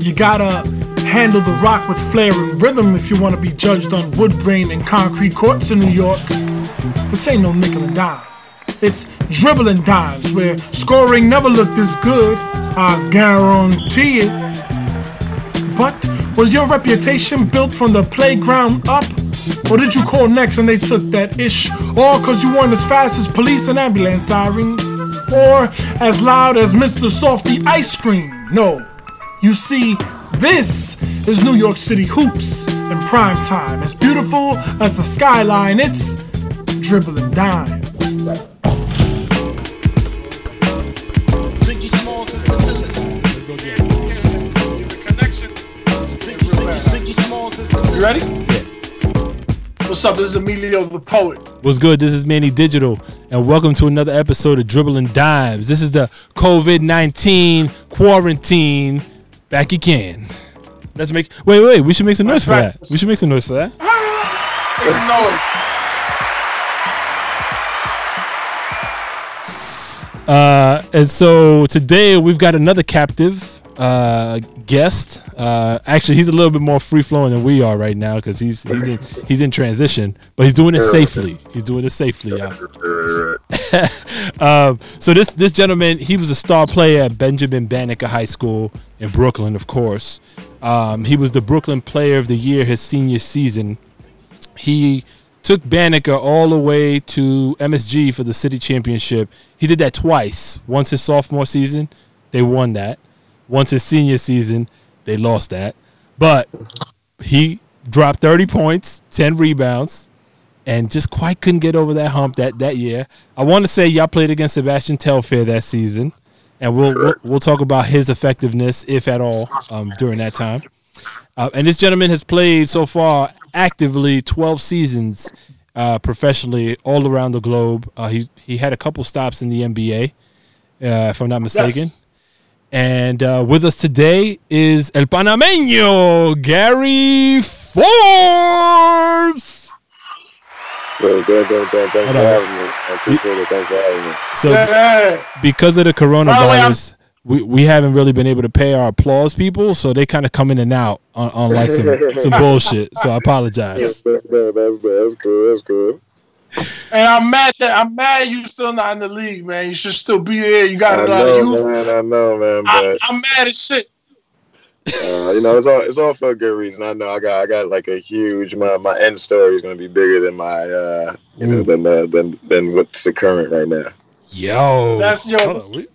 You gotta handle the rock with flair and rhythm if you wanna be judged on wood grain and concrete courts in New York. This ain't no nickel and dime. It's dribbling dimes where scoring never looked this good. I guarantee it. But was your reputation built from the playground up? Or did you call next and they took that ish? Or cause you weren't as fast as police and ambulance sirens? Or as loud as Mr. Softee Ice Cream? No. You see, this is New York City hoops in prime time. As beautiful as the skyline, it's dribbling dimes. Biggie Smalls is the illest. Biggie, Biggie Smalls is You ready? Yeah. What's up? This is Emilio the Poet. What's good? This is Manny Digital, and welcome to another episode of Dribbling Dimes. This is the COVID 19 quarantine back again. Let's make wait, wait, we should make some noise for that. We should make some noise for that. Make some noise. Uh, and so today we've got another captive uh, guest. Uh, actually, he's a little bit more free flowing than we are right now because he's he's in he's in transition, but he's doing it safely. He's doing it safely, y'all. um, so this this gentleman, he was a star player at Benjamin Banneker High School in Brooklyn, of course. Um, he was the Brooklyn Player of the Year his senior season. He took Banneker all the way to MSG for the city championship. He did that twice. Once his sophomore season, they won that. Once his senior season, they lost that. But he dropped 30 points, 10 rebounds, and just quite couldn't get over that hump that, that year. I want to say y'all played against Sebastian Telfair that season, and we'll we'll, we'll talk about his effectiveness, if at all, um, during that time. Uh, and this gentleman has played so far actively 12 seasons uh, professionally all around the globe. Uh, he he had a couple stops in the NBA, uh, if I'm not mistaken. Yes. And uh, with us today is El Panameño, Gary Forbes. Good, good, good, good. Thanks for having me. I appreciate it. Thanks for having me. So Hey, because of the the way, I'm- coronavirus, we, we haven't really been able to pay our applause people, so they kind of come in and out on, on like some, some bullshit. So I apologize. That's, that's, that's, that's cool. That's cool. and I'm mad that I'm mad you still not in the league, man. You should still be here. You got I a lot of know, youth. man. I know, man. I, But I'm mad as shit. uh, you know, it's all it's all for a good reason. I know. I got I got like a huge my my end story is gonna be bigger than my uh you know than uh, than than what's the current right now. Yo. That's your- Hold on, we-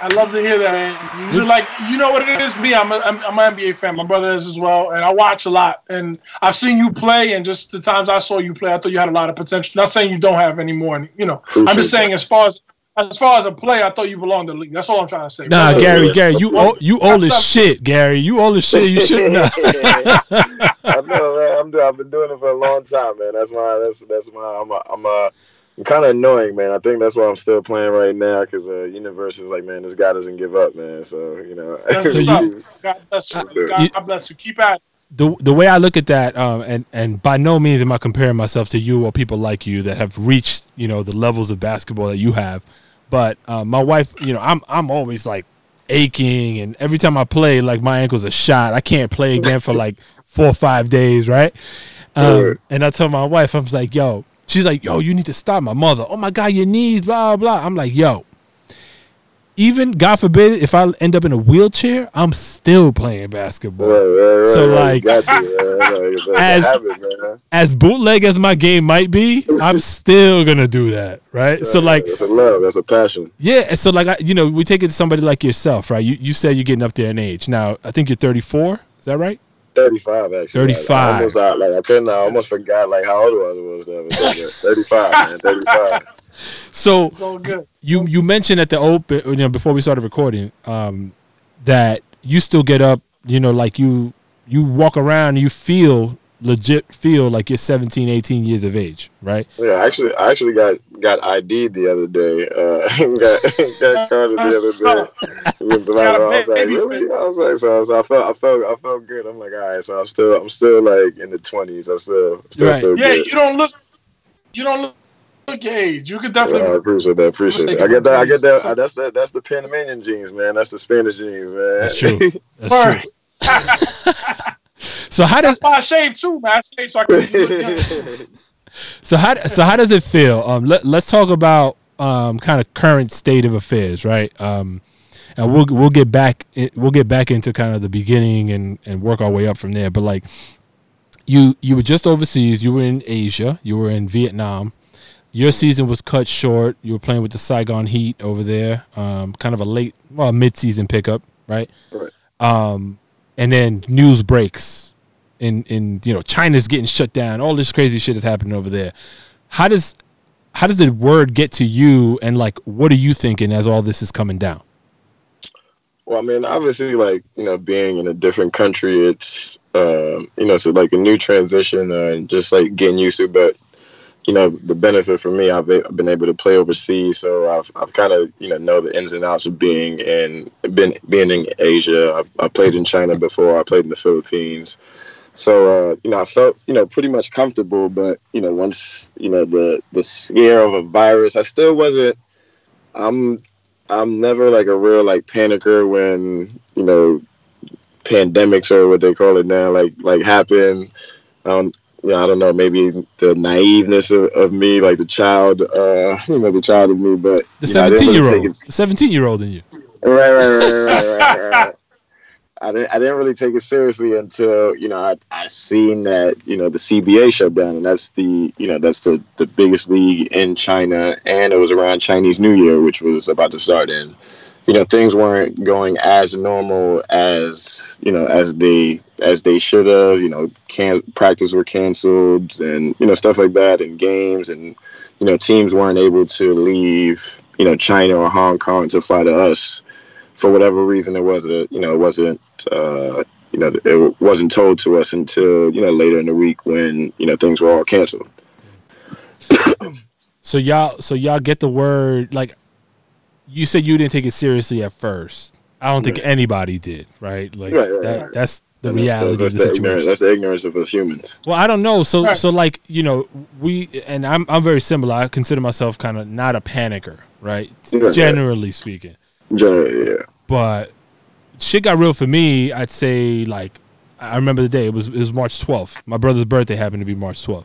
I love to hear that, man. You're like, you know what it is? Me, I'm a, I'm, I'm an NBA fan. My brother is as well, and I watch a lot. And I've seen you play, and just the times I saw you play, I thought you had a lot of potential. Not saying you don't have any more, and, you know. I'm just Appreciate saying, as far as as far as a player, I thought you belonged to the league. That's all I'm trying to say. Nah, Brother, Gary, Gary, you Well, old, you old as shit, Gary. You old as shit. You shouldn't. I know, man. I'm, I've been doing it for a long time, man. That's my. That's that's my. I'm. A, I'm a. I'm kind of annoying, man. I think that's why I'm still playing right now because uh, universe is like, man, this guy doesn't give up, man. So you know. That's So up. God bless you. God bless you. Keep at it. the the way I look at that, um, and and by no means am I comparing myself to you or people like you that have reached you know the levels of basketball that you have, but uh, my wife, you know, I'm I'm always like aching, and every time I play, like my ankles are shot. I can't play again for like four or five days, right? Um, Right. and I tell my wife, I was like, yo, she's like, yo, you need to stop. My mother, oh my god, your knees, blah blah. I'm like, yo. Even God forbid, if I end up in a wheelchair, I'm still playing basketball. Right, right, right, So, like, you, man. Like, it's a as- habit, as bootleg as my game might be, I'm still gonna do that, right? So like, it's a love, that's a passion. yeah, and so like, I, you know, we take it to somebody like yourself, right? You you said you're getting up there in age. Now, I think you're 34. Is that right? Thirty-five, actually. 35. Like, I almost, I, like I couldn't. I almost forgot like how old I was. There, but Thirty-five, man. Thirty-five. So It's all good. you you mentioned at the open, you know, before we started recording, um, that you still get up, you know, like you you walk around, you feel legit feel like you're 17, 18 years of age, right? Yeah, actually, I actually got got ID'd the other day. Uh, got got carded the other day. When somebody- Got was like, really? I was like, so, so I felt, I felt, I felt good. I'm like, all right. So I'm still, I'm still like in the twenties. I still, still Right. feel Yeah, good. you don't look. You don't look, look age. You could Yeah, I definitely. appreciate that. Appreciate it. I get that. I get that. for uh, that's the that's the Panamanian genes, man. That's the Spanish jeans, man. That's true. That's true. So how does That's why I shaved too, man. I shaved so I can so how so how does it feel? Um, let, let's talk about um kind of current state of affairs, right? Um, and we'll we'll get back we'll get back into kind of the beginning and and work our way up from there. But like you you were just overseas. You were in Asia. You were in Vietnam. Your season was cut short. You were playing with the Saigon Heat over there. Um, kind of a late, well, mid-season pickup, right? Right. Um, and then news breaks, in in you know China's getting shut down. All this crazy shit is happening over there. How does how does the word get to you? And like, what are you thinking as all this is coming down? Well, I mean, obviously, like you know, being in a different country, it's um, you know, so like a new transition uh, and just like getting used to. But you know, the benefit for me, I've been able to play overseas, so I've I've kind of you know know the ins and outs of being in been being in Asia. I, I played in China before. I played in the Philippines. So uh, you know, I felt you know pretty much comfortable, but you know, once you know the the scare of a virus, I still wasn't. I'm I'm never like a real like panicker when you know pandemics or what they call it now like like happen. Um, I don't know, maybe the naiveness of, of me, like the child, uh, you know, the child of me, but The you know, I didn't seventeen really year take old, the seventeen year old in you. right, right, right, right, right, right. I didn't, I didn't really take it seriously until you know I, I seen that you know the CBA shut down, and that's the you know that's the the biggest league in China, and it was around Chinese New Year, which was about to start, and you know things weren't going as normal as you know as they as they should have. You know, can practice were canceled, and you know stuff like that, and games, and you know teams weren't able to leave you know China or Hong Kong to fly to us for whatever reason it wasn't you know it wasn't uh, you know it wasn't told to us until you know later in the week when you know things were all canceled. So y'all, so y'all get the word. Like you said, you didn't take it seriously at first. I don't think anybody did, right? Like Right, right, that, right. that's the reality that's, of that's the the ignorance. situation. That's the ignorance of us humans. Well, I don't know. So, Right. so like you know, we and I'm I'm very similar. I consider myself kind of not a panicker, right? Right. Generally speaking, Generally, yeah. but shit got real for me. I'd say like I remember the day. It was it was March 12th. My brother's birthday happened to be March 12th.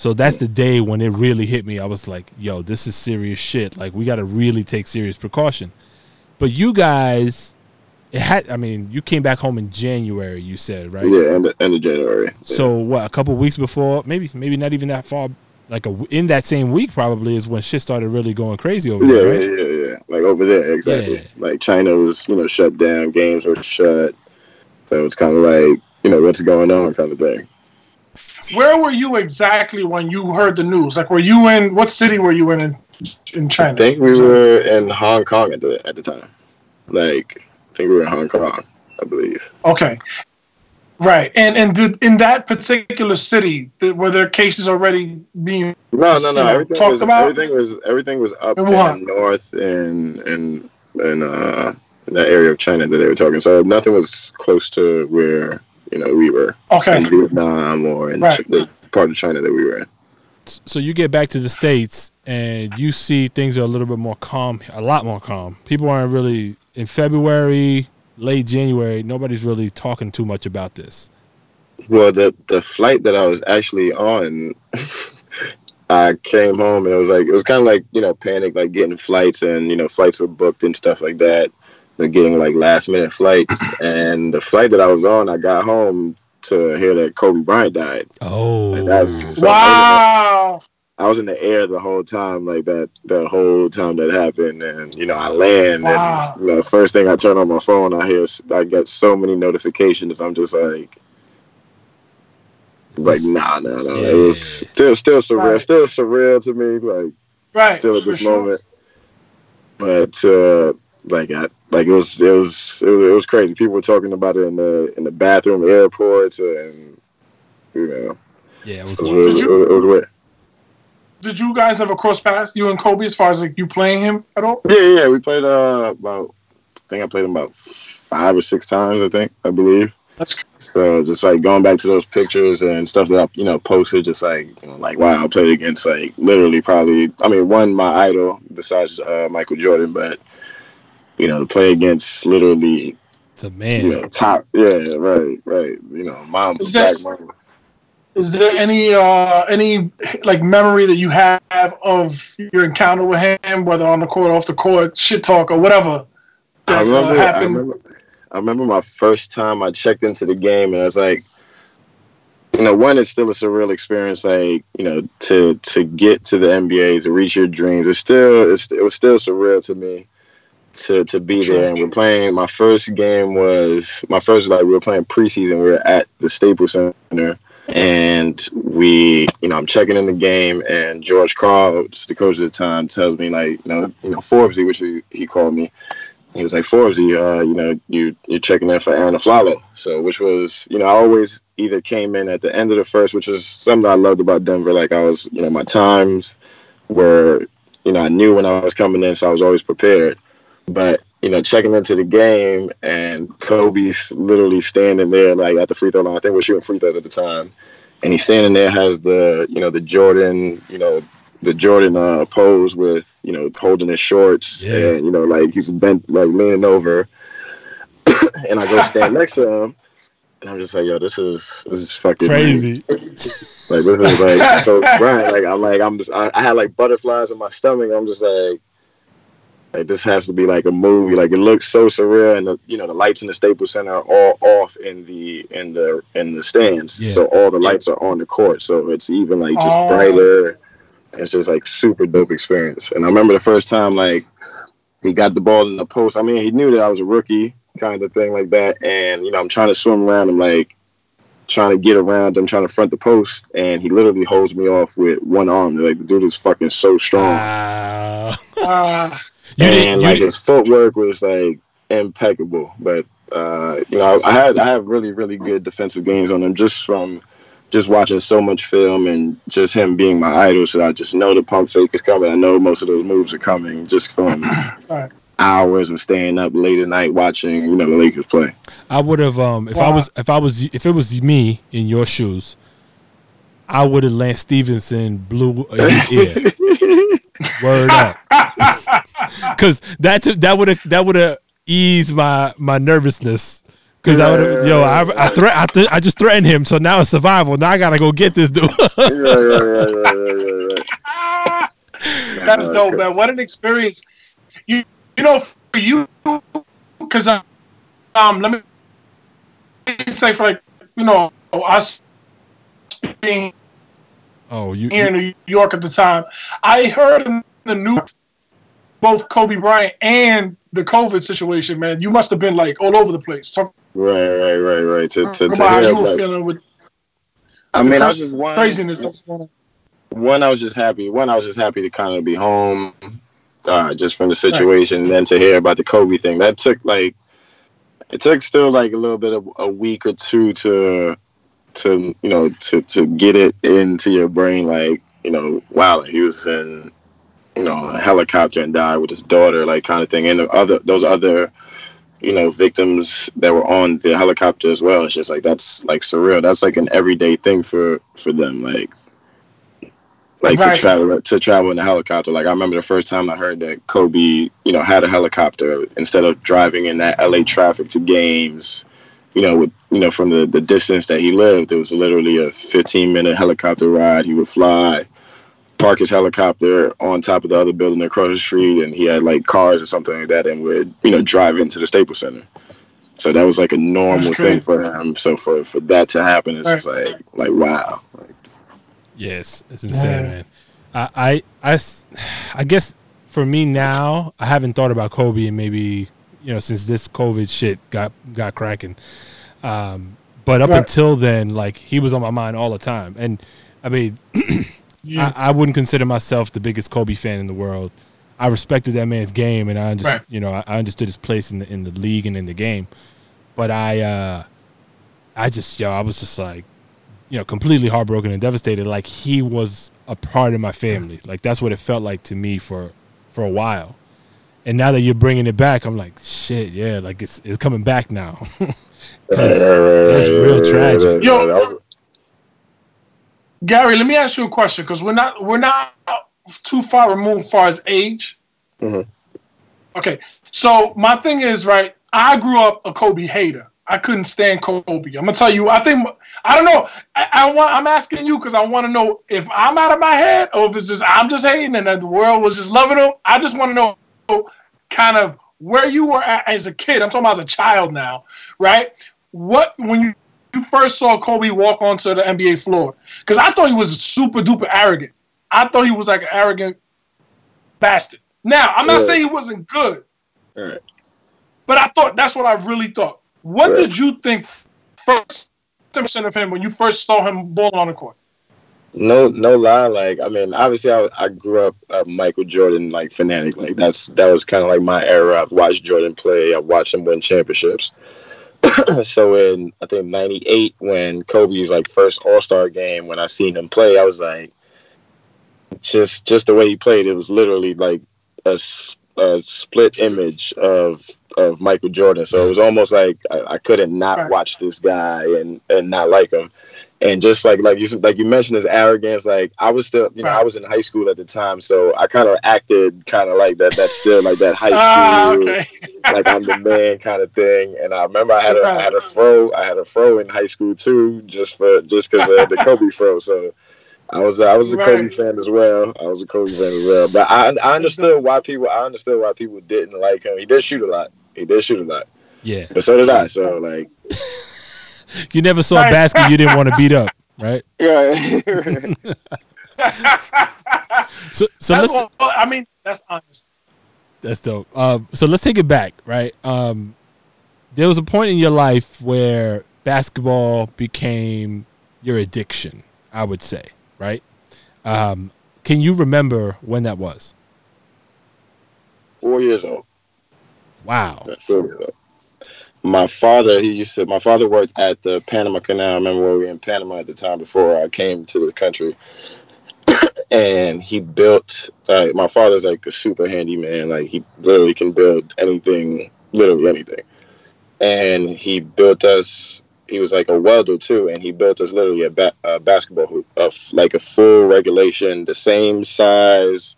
So that's the day when it really hit me. I was like, "Yo, this is serious shit. Like we got to really take serious precaution." But you guys, it had. I mean, you came back home in January. You said right. Yeah, end of, end of January. So what? A couple weeks before, maybe maybe not even that far. Like a, in that same week, probably is when shit started really going crazy over Yeah, there. yeah, yeah, yeah. Like over there, exactly. Yeah. Like China was, you know, shut down. Games were shut. So it's kind of like, you know, what's going on, kind of thing. Where were you exactly when you heard the news? Like, were you in what city were you in in, in China? I think we were in Hong Kong at the at the time. Like, I think we were in Hong Kong, I believe. Okay. Right, and and did, in that particular city, did, were there cases already being? No, no, You no. know, Everything talked was about? everything was everything was up In in, north and and and uh in that area of China that they were talking. So nothing was close to where you know we were Okay, in Vietnam or in Right. The part of China that we were in. So you get back to the states and you see things are a little bit more calm, a lot more calm. People aren't really in February, late January. Nobody's really talking too much about this. Well, the the flight that I was actually on, I came home and it was like it was kind of like you know panic, like getting flights and you know flights were booked and stuff like that. They're getting like last minute flights, and the flight that I was on, I got home to hear that Kobe Bryant died. Oh, And that's so wow. I was in the air the whole time, like that the whole time that happened, and you know I land, Wow. and you know first thing I turn on my phone, I hear I get so many notifications. I'm just like, like nah, nah, nah. It was still still surreal, Right. still surreal to me, like Right. still at this sure. moment. But uh, like I like it was it was it was, it was crazy. People were talking about it in the in the bathroom, airports, and you know yeah, it was it was, long. it was, it was weird. Did you guys ever cross paths, you and Kobe, as far as like you playing him at all? Yeah, yeah, we played uh about I think I played him about five or six times, I think, I believe. That's So just like going back to those pictures and stuff that I, you know, posted, just like you know, like wow, I played against like literally probably I mean, one my idol besides uh, Michael Jordan, but you know, to play against literally The you man. know, top. Yeah, right, right. You know, mom Is back mom. Is there any uh any like memory that you have of your encounter with him, whether on the court, off the court, shit talk, or whatever? I that, uh, remember, I happened? remember, I remember my first time I checked into the game, and I was like, you know, one, it's still a surreal experience. Like, you know, to to get to the NBA, to reach your dreams, it's still, it's, it was still surreal to me to to be there. And we're playing. My first game was my first like we were playing preseason. We were at the Staples Center. And we, you know, I'm checking in the game, and George Karl, the coach at the time, tells me like, you know, you know, Forbesy, which he, he called me, he was like, Forbesy, uh, you know, you you're checking in for Arron Afflalo. So which was, you know, I always either came in at the end of the first, which is something I loved about Denver. Like I was, you know, my times were, you know, I knew when I was coming in, so I was always prepared. But you know, checking into the game and Kobe's literally standing there like at the free throw line. I think we're shooting free throws at the time, and he's standing there has the you know the Jordan you know the Jordan uh, pose with you know holding his shorts Yeah. and you know like he's bent like leaning over, and I go stand next to him. And I'm just like, yo, this is this is fucking Crazy. like this is like so Brian, like I'm like I'm just I, I had like butterflies in my stomach. I'm just like like this has to be like a movie. Like it looks so surreal, and the you know the lights in the Staples Center are all off in the in the in the stands. Yeah. So all the lights are on the court, so it's even like just Oh. brighter. It's just like super dope experience. And I remember the first time like he got the ball in the post. I mean, he knew that I was a rookie, kind of thing like that. And you know, I'm trying to swim around him like trying to get around him, trying to front the post, and he literally holds me off with one arm. Like the dude is fucking so strong, Wow. Uh, You and didn't, like didn't, his footwork was like impeccable. But uh, you know, I had I have really really good defensive games on him just from just watching so much film and just him being my idol. So I just know the pump fake is coming. I know most of those moves are coming just from Right. hours of staying up late at night watching you know the Lakers play. I would have um if I was if I was if it was me in your shoes, I would have Lance Stephenson blew his ear. Word up. Cause that that would have that would have eased my my nervousness. Cause I would have yo I I, thre- I, th- I just threatened him, so now it's survival. Now I gotta go get this dude. That's dope, man. What an experience. You you know for you because um let me say for like you know us being oh, you, here in New York at the time, I heard in the news both Kobe Bryant and the COVID situation, man. You must have been like all over the place. Talk Right, right, right, right. To, to, to how hear you were about- feeling with I mean, I was just one. craziness. that's going on. One, I was just happy. One, I was just happy to kind of be home, uh, just from the situation. And then to hear about the Kobe thing, that took like, it took still like a little bit of a week or two to, to you know, to to get it into your brain. Like, you know, wow, he was in, you know, a helicopter and died with his daughter, like kind of thing. And the other those other, you know, victims that were on the helicopter as well. It's just like that's like surreal. That's like an everyday thing for for them. Like like Right. to travel to travel in a helicopter. Like I remember the first time I heard that Kobe, you know, had a helicopter instead of driving in that LA traffic to games. You know, with you know from the the distance that he lived, it was literally a 15 minute helicopter ride. He would fly, park his helicopter on top of the other building across the street, and he had like cars or something like that, and would you know drive into the Staples Center. So that was like a normal thing for him. So for for that to happen, it's just like like wow. Yes, it's insane, Yeah. man. I guess for me now, I haven't thought about Kobe and maybe you know since this COVID shit got got cracking. Um, but up Right. until then, like he was on my mind all the time, and I mean, I, I wouldn't consider myself the biggest Kobe fan in the world. I respected that man's game, and I just Right. you know I, I understood his place in the in the league and in the game. But I, uh, I just yo, I was just like, you know, completely heartbroken and devastated. Like he was a part of my family. Like that's what it felt like to me for for a while. And now that you're bringing it back, I'm like, shit, yeah, like it's it's coming back now. 'Cause that's real tragic. Yo. Gary, let me ask you a question because we're not we're not too far removed far as age. Mhm. Okay, so my thing is right. I grew up a Kobe hater. I couldn't stand Kobe. I'm gonna tell you. I think I don't know. I, I want. I'm asking you because I want to know if I'm out of my head or if it's just I'm just hating and that the world was just loving him. I just want to know kind of where you were at as a kid. I'm talking about as a child now, right? What when you you first saw Kobe walk onto the NBA floor? Because I thought he was super duper arrogant. I thought he was like an arrogant bastard. Now I'm not Yeah. saying he wasn't good, Right. but I thought that's what I really thought. What Right. did you think first impression of him when you first saw him balling on the court? No, no lie. Like, I mean, obviously, I, I grew up a Michael Jordan like fanatic. Like, that's that was kind of like my era. I've watched Jordan play. I've watched him win championships. so in I think '98, when Kobe's like first All Star game, when I seen him play, I was like, just just the way he played, it was literally like a, a split image of of Michael Jordan. So it was almost like I, I couldn't not watch this guy and and not like him. And just like like you like you mentioned his arrogance, like I was still you know I was in high school at the time, so I kind of acted kind of like that. That's still like that high school Ah, okay. like I'm the man kind of thing. And I remember I had a I had a fro I had a fro in high school too, just for just because of the Kobe fro. So I was I was a Kobe fan as well. I was a Kobe fan as well. But I I understood why people I understood why people didn't like him. He did shoot a lot. He did shoot a lot, Yeah. but so did I. So like You never saw a basket you didn't want to beat up, right? yeah. So so That's let's what, I mean, that's honest. That's dope. Um, so let's take it back, right? Um, there was a point in your life where basketball became your addiction, I would say, right? Um, can you remember when that was? Four years old. Wow. That's Four years old. My father, he used to. My father worked at the Panama Canal. I remember we were in Panama at the time before I came to the country, and he built. Like my father's like a super handy man. Like he literally can build anything, literally anything. And he built us. He was like a welder too, and he built us literally a, ba- a basketball hoop of like a full regulation, the same size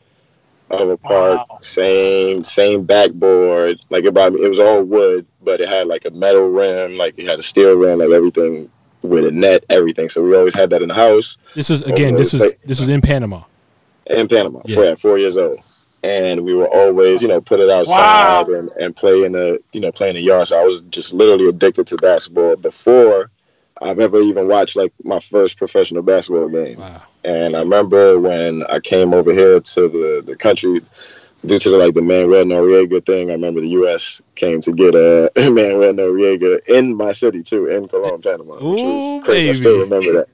of a park, Wow. same same backboard. Like about it was all wood, but it had like a metal rim, like it had a steel rim, like everything with a net, everything. So we always had that in the house This was again. This was this was in Panama. in Panama Yeah. for at four years old. And we were always, you know, put it outside Wow. and, and play in the, you know, play in the yard. So I was just literally addicted to basketball before I've ever even watched like my first professional basketball game. Wow. And I remember when I came over here to the, the country due to the, like the Manuel Noriega thing. I remember the U.S. came to get a uh, Manuel Noriega in my city too, in Colon, Panama, which Ooh, is crazy. I still baby. remember that.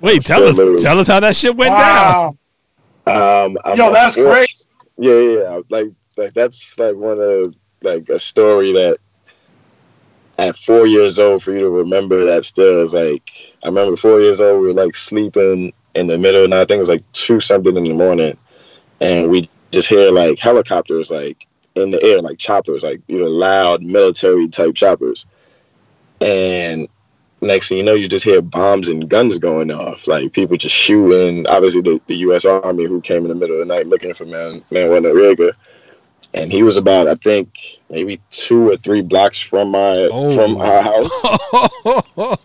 Wait, tell us literally- tell us how that shit went down. Um, I'm Yo, a that's four- great. Yeah, yeah, yeah. Like, like that's like one of like a story that at four years old for you to remember that still is like I remember four years old we were like sleeping in the middle of night. I think it was like two something in the morning, and we just hear like helicopters like in the air, like choppers, like these are loud military type choppers, and next thing you know, you just hear bombs and guns going off, like people just shooting. Obviously, the, the U.S. Army who came in the middle of the night looking for Man Manuel Noriega, and he was about I think maybe two or three blocks from my Oh. from our house.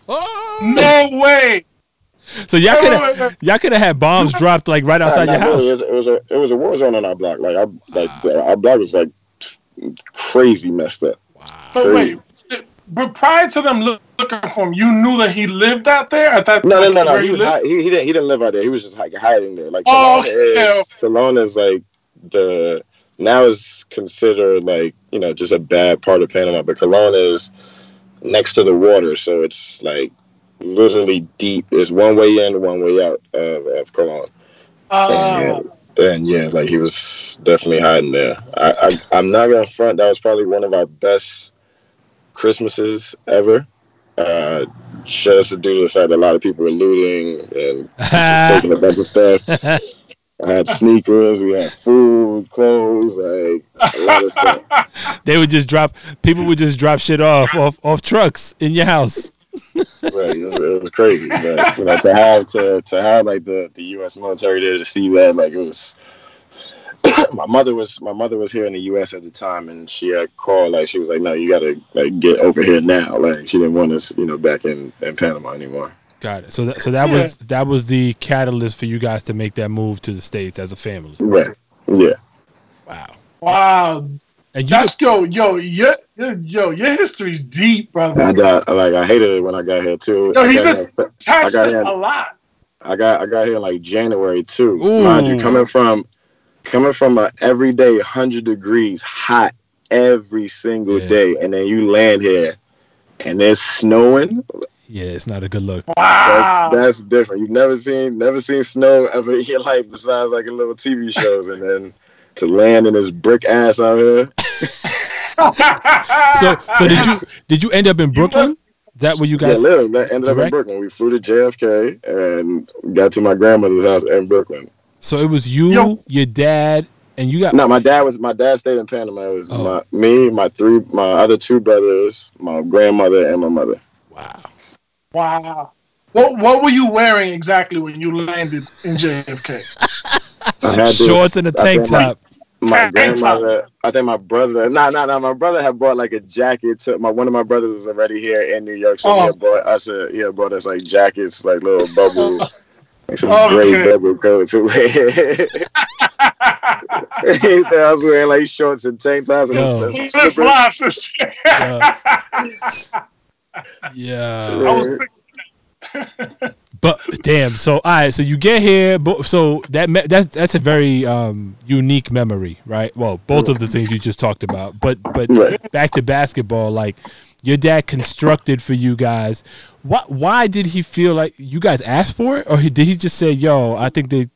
No way. so y'all could have wait, wait. y'all could have had bombs dropped like right outside Nah, your nah, house. really, It was, it was a it was a war zone on our block. Like our like ah. our block was like crazy messed up. But wait, but prior to them looking for him, you knew that he lived out there at that. No, no, no, no. where He was hi- he, he didn't he didn't live out there. He was just like hiding there. Like Oh, Colon okay. is Colon is like the now is considered like you know just a bad part of Panama, but Colon is next to the water, so it's like literally deep. It's one way in, one way out of, of Colon. Uh, And yeah, like he was definitely hiding there. I, I I'm not gonna front. That was probably one of our best Christmases ever. Uh, just due to the fact that a lot of people were looting and just taking a bunch of stuff. I had sneakers, we had food, clothes, like a lot of stuff. they would just drop people would just drop shit off off off trucks in your house. Right, it was, crazy. But you know, to have to to have like the, the U.S. military there to see that, like it was my mother was my mother was here in the U.S. at the time, and she had called like she was like, "No, you gotta like get over here now." Like she didn't want us, you know, back in in Panama anymore. Got it. So that so that Yeah. was that was the catalyst for you guys to make that move to the states as a family. Right. Yeah. Wow. Wow, And you that's yo, yo, your, your yo, your history's deep, brother. I got like I hated it when I got here too. Yo, I he's got, a- here- Touched I got it him. a lot. I got I got here in like January too. Ooh. Mind you, coming from coming from a everyday hundred degrees hot every single Yeah. day, and then you land here and it's snowing. Yeah, it's not a good look. Wow. That's that's different. You've never seen never seen snow ever in your life besides like in little TV shows, and then to land in this brick ass out here. So so did you did you end up in Brooklyn? That where you Yeah, guys? literally, that ended up in Brooklyn. We flew to JFK and got to my grandmother's house in Brooklyn. So it was you, Yo. your dad, and you got No, my dad was my dad stayed in Panama. It was Oh. my me, my three, my other two brothers, my grandmother, and my mother. wow. Wow. What what were you wearing exactly when you landed in JFK? I had this- Shorts and a tank think my- top. My Tank grandmother, I think my brother, no, no, nah. My brother had bought like a jacket. To my one of my brothers was already here in New York, so he Oh. had bought us. A, he had bought us like jackets, like little bubble, like some Okay. gray bubble coats. to wear. I was wearing like shorts and tank tops and Yo. some Flip slippers. Flops and shit. Yeah. yeah. I was But damn, so all right, so you get here, but so that me- that's that's a very um, unique memory, right? Well, both of the things you just talked about, but but Right. back to basketball, like your dad constructed for you guys. What? Why did he feel like you guys asked for it, or he, did he just say, "Yo, I think they,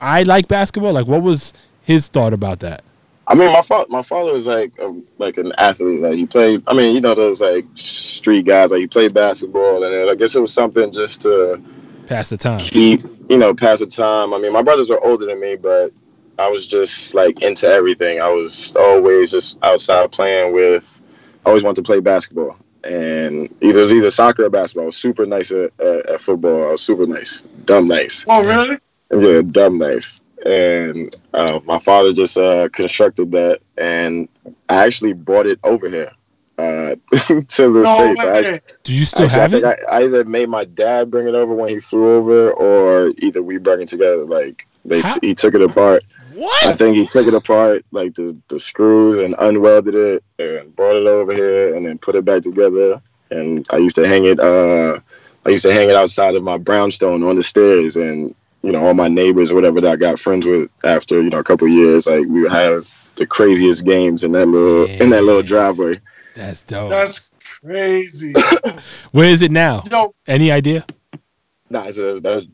I like basketball"? Like, what was his thought about that? I mean, my father, my father was like a, like an athlete. Like he played. I mean, you know those like street guys. Like he played basketball, and I guess it was something just to Pass the time. keep, you know, pass the time. I mean, my brothers were older than me, but I was just like into everything. I was always just outside playing with. I always wanted to play basketball, and either it was either soccer or basketball. I was super nice at, at, at football. I was super nice, dumb nice. Oh really? Yeah, dumb nice. And uh, my father just uh, constructed that, and I actually brought it over here uh, to the No states. I actually, Do you still actually, I have it? I, I either made my dad bring it over when he flew over, or either we brought it together. Like they, How- he took it apart. What? I think he took it apart, like the the screws, and unwelded it, and brought it over here, and then put it back together. And I used to hang it. Uh, I used to hang it outside of my brownstone on the stairs, and you know, all my neighbors or whatever that I got friends with after you know a couple of years, like we would have the craziest games in that little in that little driveway. That's dope. That's crazy. Where is it now? Yo, Any idea? Nah, so that's, that's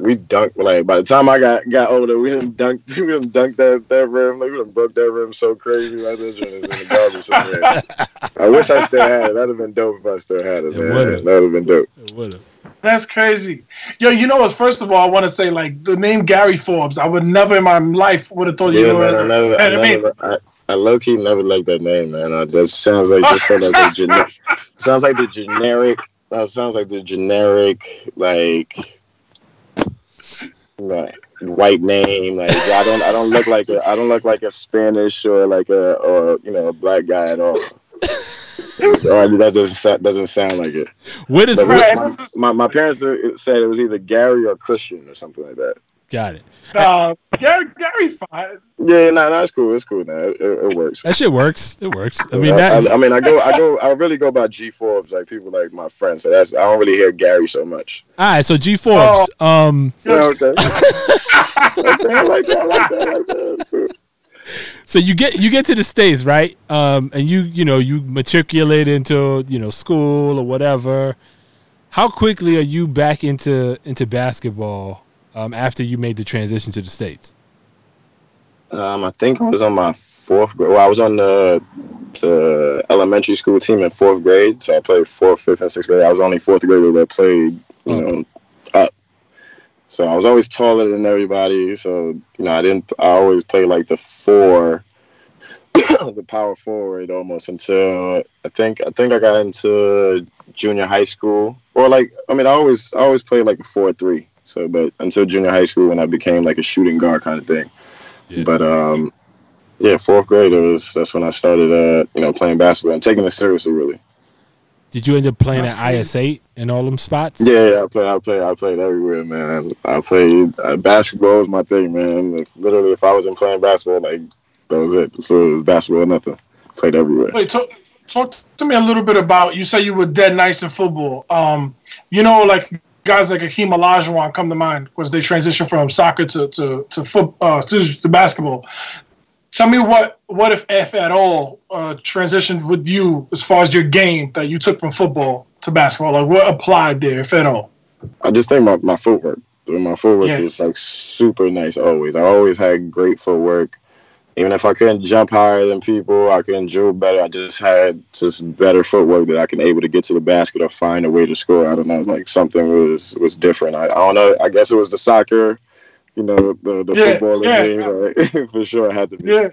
we, we dunked like by the time I got got older, we didn't dunk we didn't dunk that that rim like we done broke that rim so crazy like this joint is in the garbage somewhere. I wish I still had it. That'd have been dope if I still had it. It man. would've. That'd have been dope. What? That's crazy. Yo, you know what? First of all, I want to say like the name Gary Forbes. I would never in my life would have thought you Yeah, knew man. I never, I, And I mean- never, I, I low key never liked that name, man. I just sounds like just sounds like the generic. sounds like the generic. Uh, sounds like the generic like like white name. Like I don't I don't look like a I don't look like a Spanish or like a or you know a black guy at all. Or that doesn't doesn't sound like it. Where does Right. my, my, my parents uh, said it was either Gary or Christian or something like that. got it? Uh, Gary, Gary's fine. Yeah, no, no, it's cool. It's cool now. It, it, it works. That shit works. It works. I mean, I, that, I, I mean, I go, I go, I really go by G Forbes, like people like my friends. So that's I don't really hear Gary so much. all right. So G Forbes. Um. Yeah, okay. okay, I like that. I like that. I like that. That's cool. So you get you get to the states, right? Um. And you you know you matriculate into you know school or whatever. How quickly are you back into into basketball? Um. After you made the transition to the states. Um, I think I was on my fourth grade. Well, I was on the, the elementary school team in fourth grade, so I played fourth, fifth, and sixth grade. I was only fourth grader I played, you know, up. So I was always taller than everybody. So you know, I didn't. I always played like the four, the power forward almost until I think I think I got into junior high school, or like I mean, I always I always played like a four three. So, but until junior high school when I became like a shooting guard kind of thing. Yeah. But um, yeah, fourth grade it was that's when I started uh you know playing basketball and taking it seriously really. Did you end up playing at IS eight and all them spots? Yeah, yeah, I played, I played, I played everywhere, man. I played uh, basketball was my thing, man. Like, literally, if I wasn't playing basketball, like that was it. So it was basketball, or nothing. Played everywhere. Wait, talk, talk to me a little bit about. You say you were dead nice in football. Um, you know, like guys like Hakeem Olajuwon come to mind because they transition from soccer to to to foot uh, to, to basketball. Tell me what what if if at all uh, transitioned with you as far as your game that you took from football to basketball. Like what applied there, if at all. I just think my, my footwork. My footwork Yeah. is like super nice always. I always had great footwork. Even if I couldn't jump higher than people, I couldn't dribble better. I just had just better footwork that I can able to get to the basket or find a way to score. I don't know, like something was was different. I, I don't know. I guess it was the soccer, you know, the the Yeah, football yeah. me. Like, for sure, it had to be. Yeah.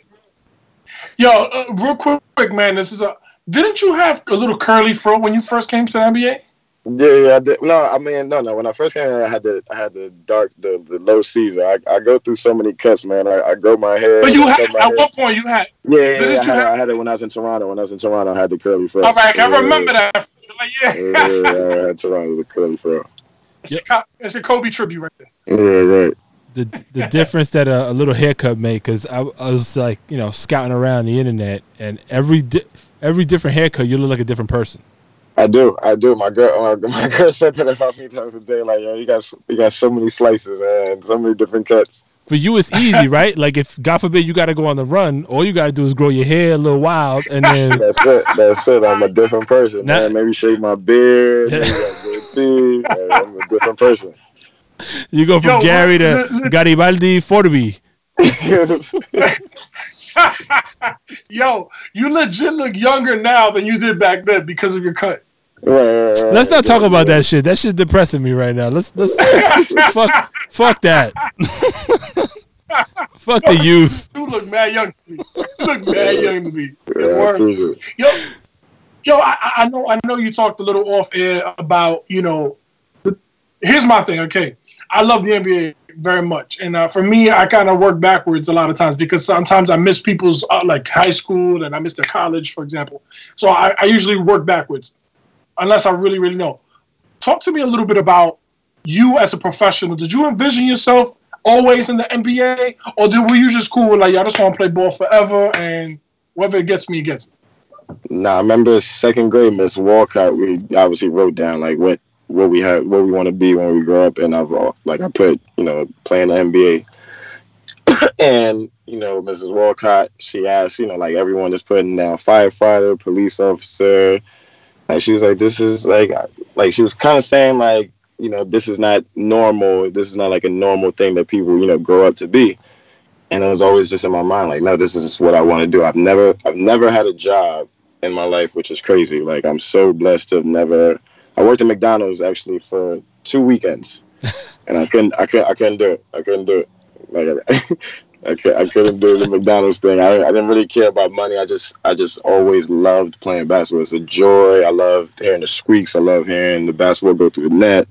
Yo, uh, real quick, quick, man. This is a. Didn't you have a little curly fro when you first came to the NBA? Yeah, yeah. I did. No, I mean, no, no. When I first came, here, I had the, I had the dark, the, the low Caesar. I, I go through so many cuts, man. I, I grow my hair. But you I had at hair. one point you had. Yeah, yeah, yeah, I, had, have- I had it when I was in Toronto. When I was in Toronto, I had the curly fro. All right, I Yeah, remember that. Like, yeah, Yeah, yeah, yeah, I had Toronto the curly fro. it's, a, it's a Kobe tribute right there. Yeah, right. The the difference that a, a little haircut made because I, I was like you know scouting around the internet and every di- every different haircut you look like a different person. I do, I do. My girl, my, my girl said that about me the other day. Like, yo, you got, you got so many slices, and So many different cuts. For you, it's easy, right? Like if God forbid you got to go on the run, all you got to do is grow your hair a little wild, and then That's it. That's it. I'm a different person, Nah. man. Maybe shave my beard. Maybe I goatee. Like, I'm a different person. You go from Yo, Gary to look, look. Garibaldi Forby. Yo, you legit look younger now than you did back then because of your cut. Right, right, right, Let's not talk about that shit. That shit's depressing me right now. Let's let's fuck fuck that. fuck the youth. You look mad young to me. You look mad young to me. Yeah, I Word. appreciate it. Yo, yo, I, I- I know, I know you talked a little off air about, you know, the, here's my thing. Okay, I love the NBA very much, and uh, for me, I kind of work backwards a lot of times because sometimes I miss people's uh, like high school and I miss their college, for example. So I, I usually work backwards, unless I really, really know. Talk to me a little bit about you as a professional. Did you envision yourself always in the NBA, or did were you just cool with like, I just want to play ball forever, and whatever it gets me, it gets me. Nah, I remember second grade, Miss Walcott. We obviously wrote down like what what we have, what we want to be when we grow up, and I've uh, like I put you know playing the NBA, and you know Mrs. Walcott, she asked you know like everyone is putting down firefighter, police officer, and she was like this is like like she was kind of saying like you know this is not normal, this is not like a normal thing that people you know grow up to be. And it was always just in my mind, like, no, this is what I want to do. I've never, I've never had a job in my life, which is crazy. Like I'm so blessed to have never. I worked at McDonald's actually for two weekends, and I couldn't, I couldn't, I couldn't do it. I couldn't do it. Like I, could, I couldn't do the McDonald's thing. I, I didn't really care about money. I just, I just always loved playing basketball. It's a joy. I loved hearing the squeaks. I love hearing the basketball go through the net.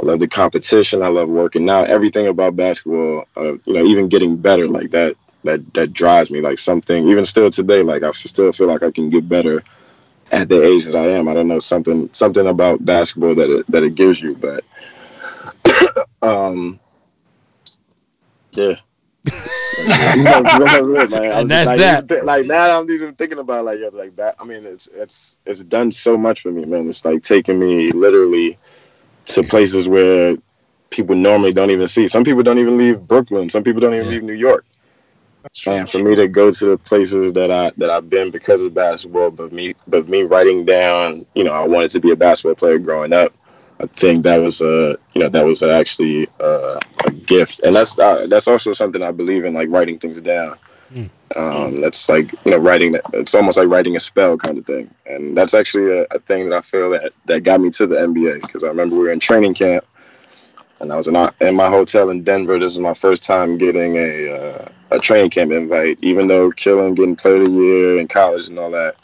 I love the competition. I love working out. Everything about basketball, uh, you know, even getting better like that that that drives me like something even still today like i still feel like i can get better at the age that i am i don't know something something about basketball that it that it gives you but um yeah And that's like, that. Like now, I'm even thinking about like, yo, like that. I mean, it's it's it's done so much for me, man. It's like taking me literally to places where people normally don't even see. Some people don't even leave Brooklyn. Some people don't even Yeah. leave New York. And for me to go to the places that I that I've been because of basketball, but me but me writing down, you know, I wanted to be a basketball player growing up. I think that was a you know that was actually uh, a gift, and that's uh, that's also something I believe in, like writing things down. Mm. Um, that's like you know writing. It's almost like writing a spell kind of thing, and that's actually a, a thing that I feel that that got me to the NBA because I remember we were in training camp, and I was in, in my hotel in Denver. This is my first time getting a uh, a training camp invite, even though killing getting of the year in college and all that.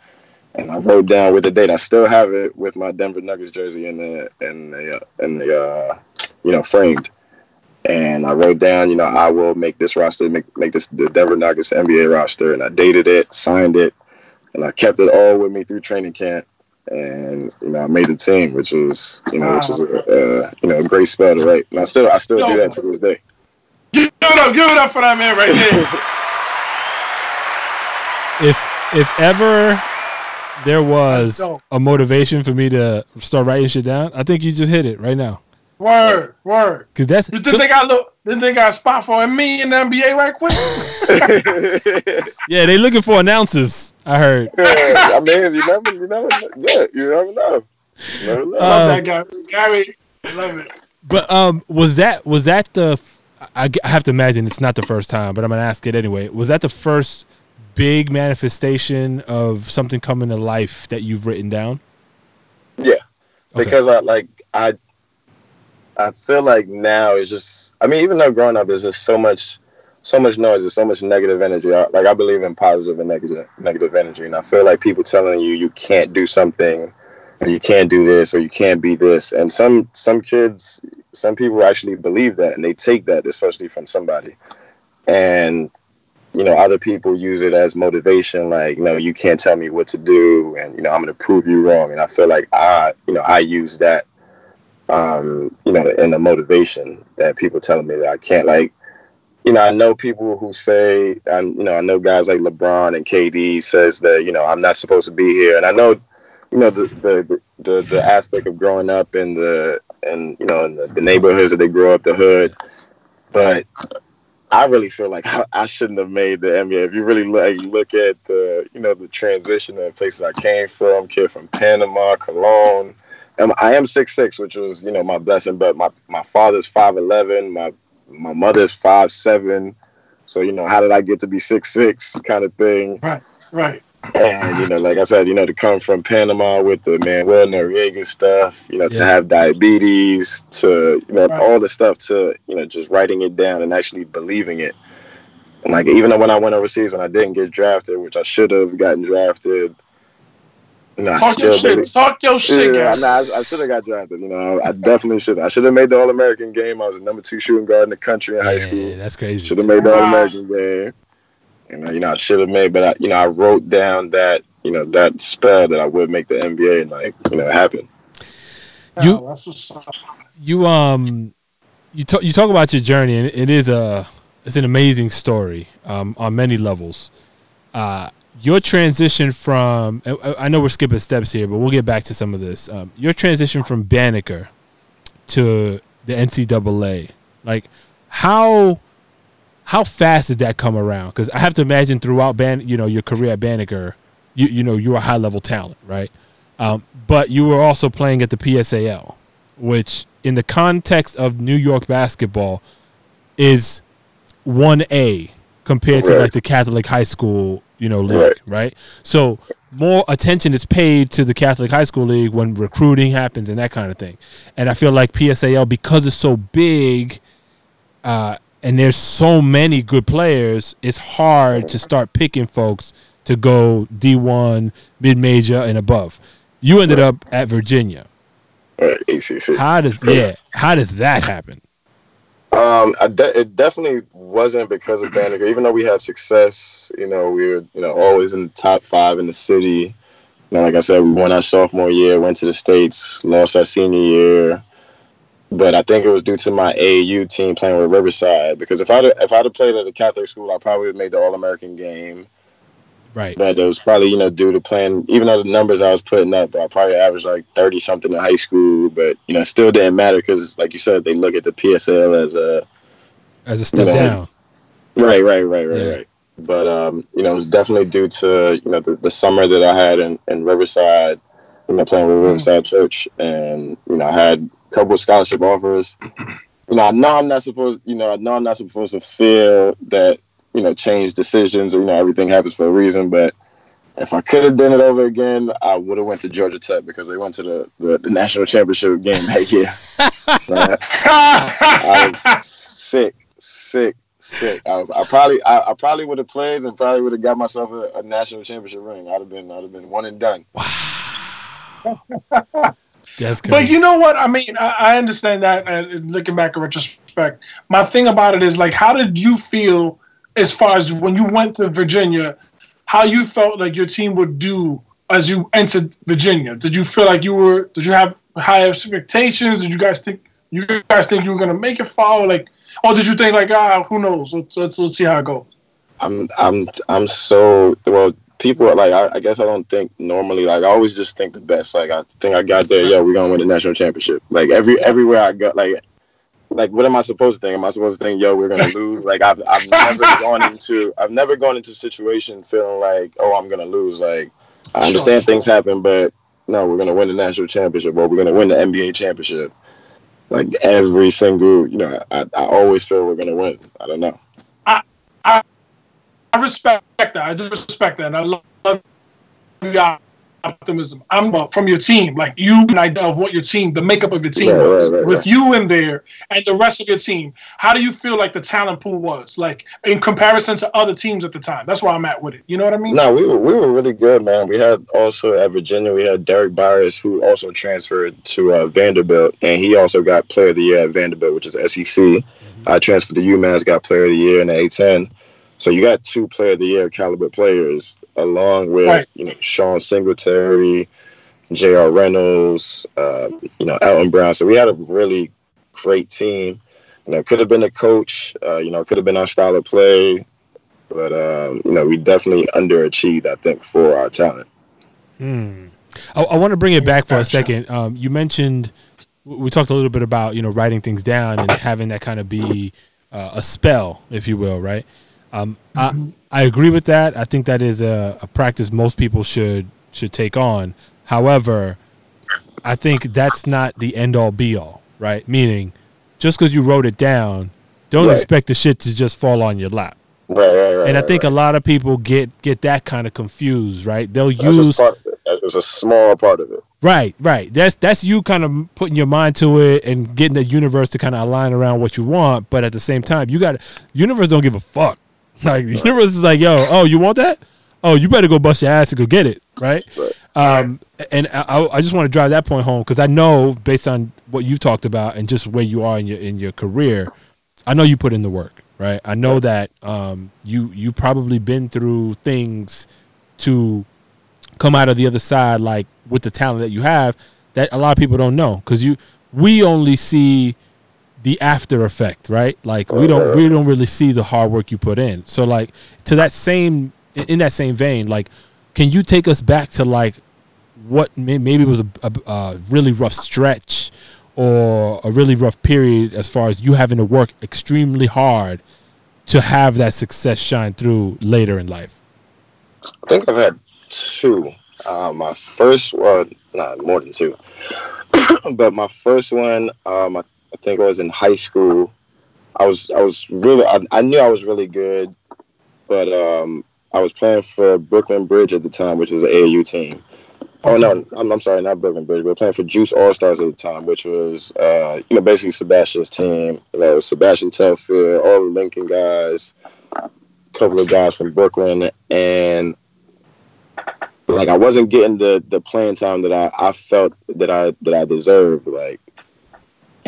And I wrote down with the date. I still have it with my Denver Nuggets jersey in the in the uh, in the uh, you know framed. and I wrote down, you know, I will make this roster, make make this the Denver Nuggets NBA roster, and I dated it, signed it, and I kept it all with me through training camp, and you know, I made the team, which is you know, which is a, uh, you know a great spell to write, and I still I still do that to this day. Give it up, give it up for that man right there. If if ever there was a motivation for me to start writing shit down, I think you just hit it right now. Word, word. Cause that's You think they got a little? Think they got a spot for me in the NBA right quick? yeah, they looking for announcers. I heard. I mean, you never, you never, yeah, you never know. You never know. Love Um, that guy, Gary. Love it. But um, was that was that the? I, I have to imagine it's not the first time, but I'm gonna ask it anyway. Was that the first big manifestation of something coming to life that you've written down? Yeah, Okay. because I like I I feel like now it's just I mean even though growing up there's just so much so much noise there's so much negative energy. I, like I believe in positive and negative negative energy and I feel like people telling you you can't do something or you can't do this or you can't be this and some some kids some people actually believe that and they take that especially from somebody. And you know other people use it as motivation like no you can't tell me what to do and you know i'm going to prove you wrong and i feel like i you know i use that um you know and the motivation that people telling me that i can't like you know i know people who say and you know i know guys like lebron and kd says that you know i'm not supposed to be here and i know you know the the the, the aspect of growing up in the and you know in the, the neighborhoods that they grow up the hood but I really feel like I, shouldn't have made the NBA. If you really look, look at the, you know, the transition of places I came from, kid from Panama, Colon. Um, I am six six, which was, you know, my blessing. But my, my father's five eleven, my my mother's five seven. So you know, how did I get to be six six, kind of thing. Right. Right. And you know, like I said, you know, to come from Panama with the Manuel Noriega stuff, you know, to have diabetes, to you know, Right. all the stuff, to you know, just writing it down and actually believing it. And like even though when I went overseas, when I didn't get drafted, which I should have gotten drafted, you know, I Talk your still shit. believe- Talk your shit, yeah, Gary. nah, I, I should have got drafted. You know, I definitely should. I should have made the All American game. I was the number two shooting guard in the country in high Yeah, school. that's crazy. Should have made the All American game. You know, you know, I should have made, but I, you know, I wrote down that, you know, that spell that I would make the NBA, and like, you know, it happened. You- Yeah, that's you um you talk you talk about your journey and it is a it's an amazing story um on many levels uh your transition from I- know we're skipping steps here, but we'll get back to some of this. Um, your transition from Banneker to the NCAA, like how how fast did that come around? Because I have to imagine throughout Ban, you know, your career at Banneker, you you know you were a high level talent, right? Um, but you were also playing at the PSAL, which in the context of New York basketball is one A compared to like the Catholic high school, you know, league, Right. right? So more attention is paid to the Catholic high school league when recruiting happens and that kind of thing. And I feel like PSAL because it's so big, uh, and there's so many good players, it's hard to start picking folks to go D1, mid major, and above. You ended up at Virginia. Right, ACC. How does yeah? How does that happen? Um, de- it definitely wasn't because of Banneker. Even though we had success, you know, we were, you know, always in the top five in the city. Like I said, we won our sophomore year, went to the states, lost our senior year. But I think it was due to my AU team playing with Riverside. Because if I'd if I'd have played at a Catholic school, I probably would have made the All American game. Right. But it was probably, you know, due to playing, even though the numbers I was putting up, I probably averaged like 30 something in high school. But, you know, still didn't matter because, like you said, they look at the PSL as a, As a step Yeah. down. Right, right, right, right, Yeah. right. But um, you know, it was definitely due to you know the, the summer that I had in, in Riverside, you know, playing with Riverside Church, and you know, I had a couple of scholarship offers. You know, I know I'm not supposed, you know, I know I'm not supposed to feel that you know change decisions or you know everything happens for a reason, but if I could have done it over again, I would have went to Georgia Tech because they went to the, the, the national championship game that year. I was sick, sick, sick. I, I probably, I, I probably would have played and probably would have got myself a, a national championship ring. I'd have been, I'd have been one and done. Wow. That's But you know what? I mean, I, I understand that. And looking back in retrospect, my thing about it is like, how did you feel as far as when you went to Virginia? How you felt like your team would do as you entered Virginia? Did you feel like you were? Did you have high expectations? Did you guys think you guys think you were gonna make it far? Like, or did you think like, ah, who knows? Let's let's, let's see how it goes. I'm I'm I'm so well. People like I, I guess I don't think normally. Like I always just think the best. Like I think I got there. Yeah, we're gonna win the national championship. Like every everywhere I go, like like what am I supposed to think? Am I supposed to think, yo, we're gonna lose? Like I've I've never gone into I've never gone into a situation feeling like, oh, I'm gonna lose. Like I understand things happen, but no, we're gonna win the national championship or we're gonna win the NBA championship. Like every single, you know, I, I always feel we're gonna win. I don't know. I I respect that. I do respect that. And I love your optimism. I'm uh, from your team. Like you, an idea of what your team, the makeup of your team Right, was, right, right, with you in there and the rest of your team. How do you feel like the talent pool was, like in comparison to other teams at the time? That's where I'm at with it. You know what I mean? No, we were we were really good, man. We had also at Virginia, we had Derrick Byars, who also transferred to uh, Vanderbilt, and he also got Player of the Year at Vanderbilt, which is SEC. I transferred to UMass, got Player of the Year in the A10. So you got two Player of the Year caliber players, along with Right. you know Sean Singletary, J.R. Reynolds, uh, you know Elton Brown. So we had a really great team. You know, could have been a coach. Uh, you know, could have been our style of play but um, you know we definitely underachieved i think for our talent Hmm. I, I want to bring it back for a second. Um, you mentioned we we talked a little bit about you know writing things down and having that kind of be uh, a spell, if you will, right? Um, I I agree with that. I think that is a, a practice most people should should take on. However, I think that's not the end all be all, right? Meaning, just because you wrote it down, don't Right. expect the shit to just fall on your lap. right right right And I right, think right. a lot of people get get that kind of confused, right? They'll that's use just part of it that's just a small part of it Right, right. That's that's you kind of putting your mind to it and getting the universe to kind of align around what you want. But at the same time, you got universe don't give a fuck. Like the universe is like, yo, oh, you want that? Oh, you better go bust your ass and go get it, right? Right. Um, and I, I- just want to drive that point home because I know based on what you've talked about and just where you are in your in your career, I know you put in the work, right? I know that um, you you probably been through things to come out of the other side like with the talent that you have that a lot of people don't know because you we only see the after effect right? Like we don't we don't really see the hard work you put in. So like to that same in that same vein like can you take us back to like what may, maybe was a, a, a really rough stretch or a really rough period as far as you having to work extremely hard to have that success shine through later in life? I think i've had two. Uh, my first one, not more than two but my first one um, I, I think I was in high school i was i was really I, I knew i was really good but um, i was playing for brooklyn bridge at the time which was an aau team Oh no, I'm, I'm sorry, not Brooklyn Bridge. Were playing for Juice All Stars at the time, which was uh, you know basically Sebastian's team. You know, Sebastian Telfair, all the Lincoln guys, a couple of guys from Brooklyn, and like I wasn't getting the the playing time that I, I felt that I that I deserved. Like,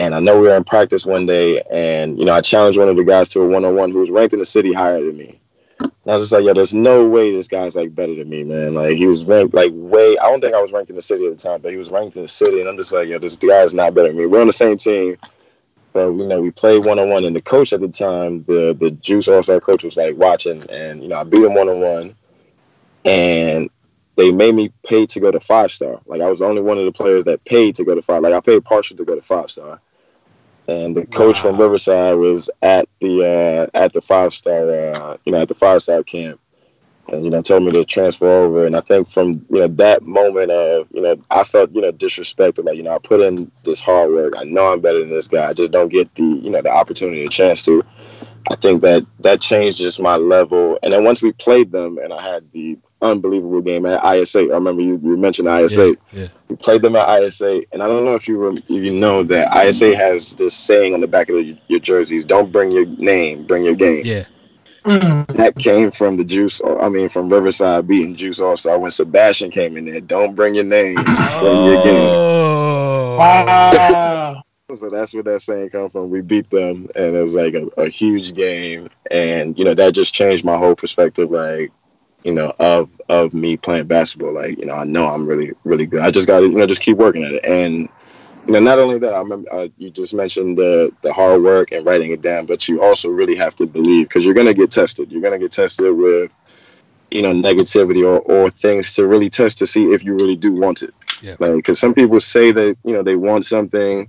and I know we were in practice one day, and you know I challenged one of the guys to a one on one who was ranked in the city higher than me. And I was just like, yo, there's no way this guy's like better than me, man. Like he was ranked like way. I don't think I was ranked in the city at the time, but he was ranked in the city, and I'm just like, yo, this guy's not better than me. We're on the same team, but you know we played one on one, and the coach at the time, the the Juice All Star coach was like watching, and you know I beat him one on one, and they made me pay to go to five star. Like I was the only one of the players that paid to go to five. Like I paid partial to go to five star. And the coach from Riverside was at the uh, at the five star uh, you know at the five star camp, and you know told me to transfer over. And I think from you know that moment of you know I felt you know disrespected. Like you know I put in this hard work. I know I'm better than this guy. I just don't get the you know the opportunity, the chance to. I think that that changed just my level. And then once we played them, and I had the unbelievable game at IS 8. I remember you, you mentioned IS 8. yeah We played them at IS 8, and I don't know if you rem- if you know that IS 8 has this saying on the back of the, your jerseys: "Don't bring your name, bring your game." yeah Mm. That came from the Juice. I mean, from Riverside beating Juice All Star when Sebastian came in there. Don't bring your name, bring your game. So that's where that saying come from. We beat them, and it was like a, a huge game, and you know that just changed my whole perspective. Like, you know, of of me playing basketball. Like, you know, I know I'm really really good. I just got to you know just keep working at it, and you know, not only that, I remember uh, you just mentioned the the hard work and writing it down, but you also really have to believe because you're gonna get tested. You're gonna get tested with you know negativity or, or things to really test to see if you really do want it Yeah. like because some people say that you know they want something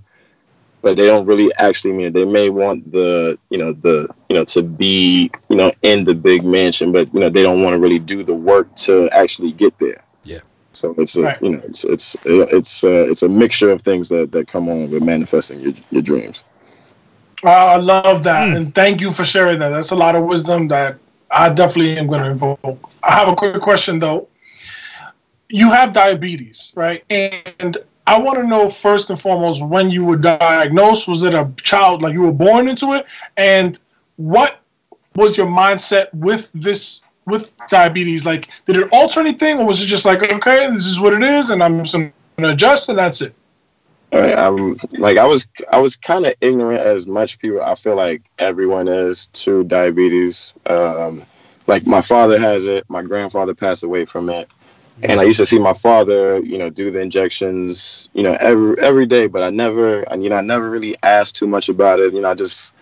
but they don't really actually mean it they may want the you know the you know to be you know in the big mansion but you know they don't want to really do the work to actually get there Yeah. so it's a Right. you know it's it's it's uh, it's a mixture of things that that come on with manifesting your, your dreams Uh, I love that, and thank you for sharing that. That's a lot of wisdom that I definitely am going to invoke. I have a quick question though. You have diabetes, right? And I want to know first and foremost when you were diagnosed. Was it a child, like you were born into it? And what was your mindset with this, with diabetes? Like, did it alter anything, or was it just like, okay, this is what it is, and I'm just to adjust, and that's it? Right, I'm like I was I was kind of ignorant as much people I feel like everyone is to diabetes. Um, like my father has it, my grandfather passed away from it, and I used to see my father, you know, do the injections, you know, every every day. But I never, and you know, I never really asked too much about it. You know, I just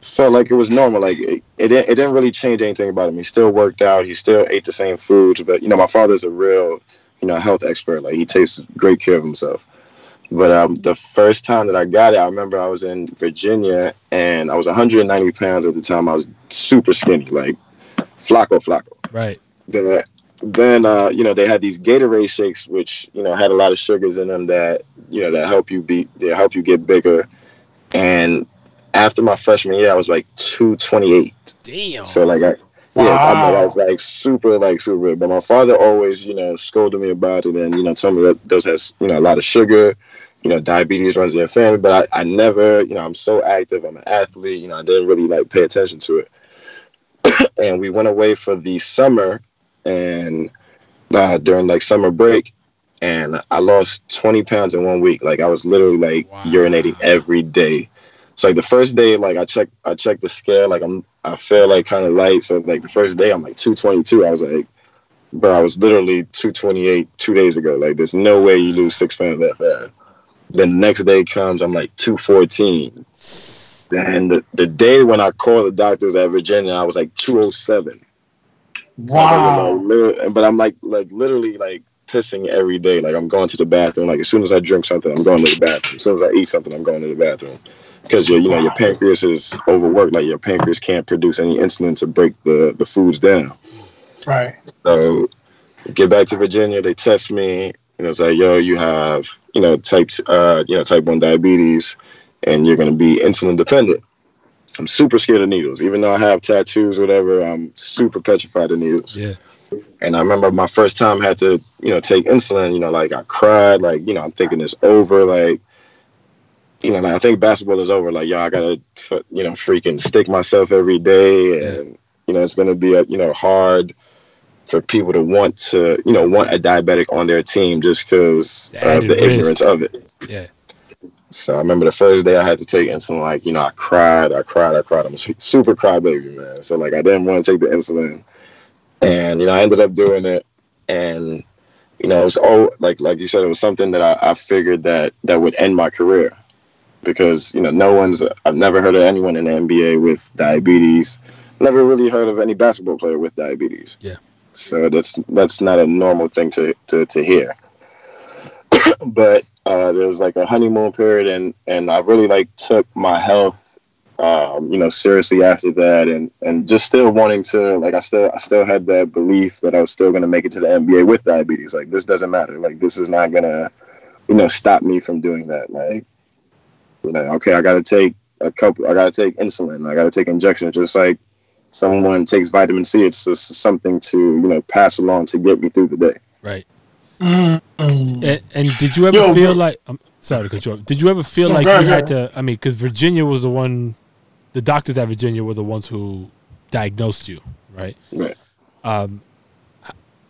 felt like it was normal. Like it, it, didn't, it didn't really change anything about him. He still worked out. He still ate the same foods. But you know, my father's a real, you know, health expert. Like he takes great care of himself. But um, the first time that I got it, I remember I was in Virginia and I was 190 pounds at the time. I was super skinny, like Flacco Flacco. Right. Then, then uh, you know, they had these Gatorade shakes, which you know had a lot of sugars in them that you know that help you be, they help you get bigger. And after my freshman year, I was like 228. Damn. So like I. Yeah, I'm like, I was like super, like super. But my father always, you know, scolded me about it, and you know, told me that those has, you know, a lot of sugar, you know, diabetes runs in your family. But I, I never, you know, I'm so active. I'm an athlete. You know, I didn't really like pay attention to it. and we went away for the summer, and uh, during like summer break, and I lost 20 pounds in one week. Like I was literally like Wow. urinating every day. So like the first day, like I checked, I checked the scale. Like I'm, I feel like kind of light. So like the first day, I'm like 222. I was like, bro, I was literally 228 two days ago. Like there's no way you lose six pounds that fast. Then the next day comes, I'm like 214. Then the, the day when I called the doctors at Virginia, I was like 207. Like, Wow. literally- but I'm like, like literally like pissing every day. Like I'm going to the bathroom. Like as soon as I drink something, I'm going to the bathroom. As soon as I eat something, I'm going to the bathroom. Because your, you know, your pancreas is overworked. Like your pancreas can't produce any insulin to break the the foods down. Right. So get back to Virginia, they test me, and it's like, yo, you have, you know, type uh, you know, type one diabetes, and you're gonna be insulin dependent. I'm super scared of needles. Even though I have tattoos, whatever, I'm super petrified of needles. Yeah. And I remember my first time I had to, you know, take insulin, you know, like I cried, like, you know, I'm thinking it's over, like you know, like, I think basketball is over. Like, y'all, I gotta, you know, freaking stick myself every day, and you know, it's gonna be, a, you know, hard for people to want to, you know, want a diabetic on their team just because The of the ignorance of it. Yeah. So I remember the first day I had to take insulin, like, you know, I cried, I cried, I cried. I'm a su- super crybaby, man. So like I didn't want to take the insulin. And, you know, I ended up doing it. And, you know, it was all like like you said, it was something that I, I figured that that would end my career. Because, you know, no one's I've never heard of anyone in the NBA with diabetes. Never really heard of any basketball player with diabetes. Yeah. So that's that's not a normal thing to to, to hear. but uh, there was like a honeymoon period, and and I really like took my health, um, you know, seriously after that, and and just still wanting to like I still I still had that belief that I was still gonna make it to the NBA with diabetes. Like this doesn't matter. Like this is not gonna, you know, stop me from doing that. Like, you know, okay, I gotta take a couple. I gotta take insulin. I gotta take injections. Just like someone takes vitamin C, it's just something to you know pass along to get me through the day. Right. Mm. And, and did you ever Yo, feel bro. like? I'm sorry to cut you off. Did you ever feel No, like go you ahead. had to? I mean, because Virginia was the one, the doctors at Virginia were the ones who diagnosed you, right? Right. Um,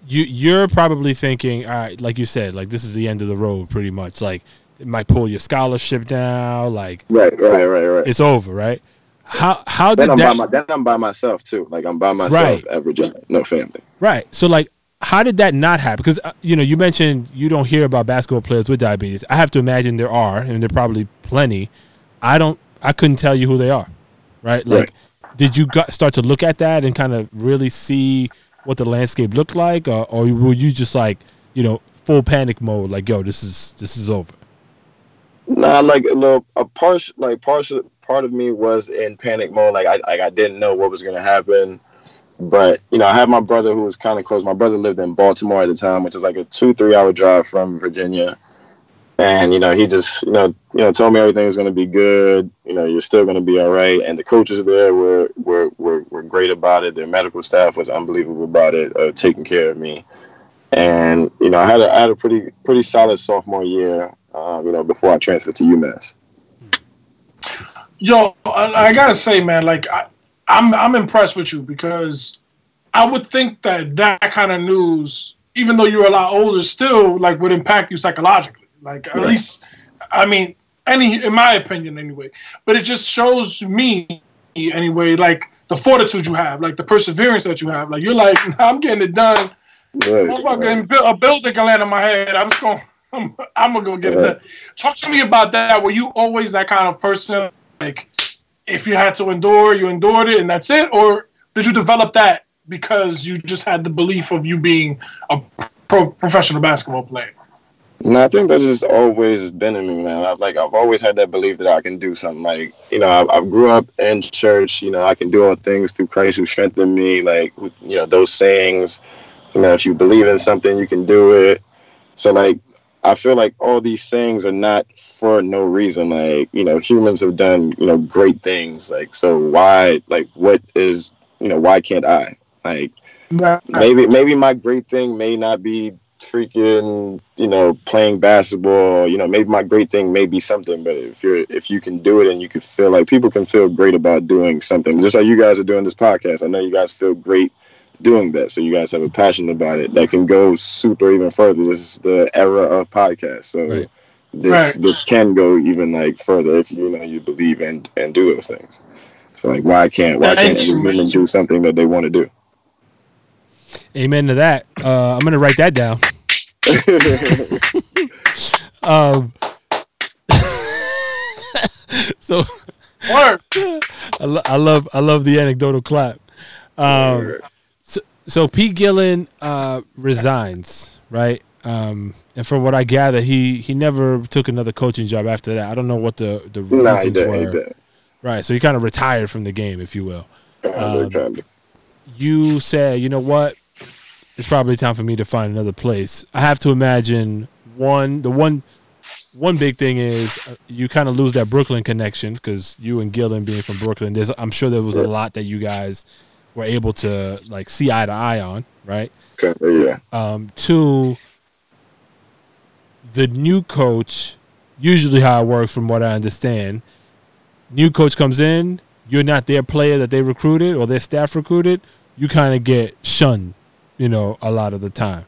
you you're probably thinking, all right, like you said, like this is the end of the road, pretty much. Like it might pull your scholarship down. Like Right, right, right, right. it's over, right? How how Then did I'm by that my, then I'm by myself too. Like I'm by myself Right. at Virginia, no family. right? So like, how did that not happen? Because uh, you know you mentioned you don't hear about basketball players with diabetes. I have to imagine there are, and there are probably plenty. I don't. I couldn't tell you who they are, right? Like, did you got, start to look at that and kind of really see what the landscape looked like, or, or were you just like, you know, full panic mode, like, yo, this is this is over? Nah, like a little a part like partial part of me was in panic mode. Like I like I didn't know what was gonna happen. But you know, I had my brother who was kind of close. My brother lived in Baltimore at the time, which is like a two three hour drive from Virginia. And you know, he just you know you know told me everything was gonna be good. You know, you're still gonna be all right. And the coaches there were were were, were great about it. Their medical staff was unbelievable about it, uh, taking care of me. And you know, I had a I had a pretty pretty solid sophomore year. Um, you know, before I transferred to UMass. Yo, I, I gotta say, man, like I, I'm I'm impressed with you because I would think that that kind of news, even though you're a lot older, still like would impact you psychologically. Like at Right. least, I mean, any in my opinion, anyway. But it just shows me anyway, like the fortitude you have, like the perseverance that you have. Like you're like, nah, I'm getting it done. Right, Motherfucking bu- a building can land on my head. I'm just going. I'm, I'm gonna go get it done. Talk to me about that. Were you always that kind of person? Like, if you had to endure, you endured it, and that's it, or did you develop that because you just had the belief of you being a pro- professional basketball player? No, I think that's just always been in me, man. I've like I've always had that belief that I can do something. Like you know, I, I grew up in church. You know, I can do all things through Christ who strengthened me. Like you know, those sayings. You know, if you believe in something, you can do it. So like, I feel like all these sayings are not for no reason. Like you know, humans have done you know great things. Like so, why like what is you know why can't I? Like maybe maybe my great thing may not be freaking you know playing basketball you know maybe my great thing may be something but if you're if you can do it and you can feel like people can feel great about doing something just like you guys are doing this podcast i know you guys feel great doing that so you guys have a passion about it that can go super even further this is the era of podcasts so Right. this Right. this can go even like further if you know you believe and and do those things so like why can't why can't you, every do something that they want to do Amen to that. Uh, I'm gonna write that down. Um, so I, lo- I love I love the anecdotal clap. Um, so, Pete Gillen uh, resigns, right? Um, and from what I gather, he he never took another coaching job after that. I don't know what the the reasons nah he were. Right, so he kind of retired from the game, if you will. Um. You said, you know what? It's probably time for me to find another place. I have to imagine one. The one, one big thing is uh, you kind of lose that Brooklyn connection because you and Gillen being from Brooklyn. There's, I'm sure there was a lot that you guys were able to like see eye to eye on, right? Of, yeah. Um, two, the new coach, usually how it works from what I understand, new coach comes in, you're not their player that they recruited or their staff recruited, you kind of get shunned, you know, a lot of the time.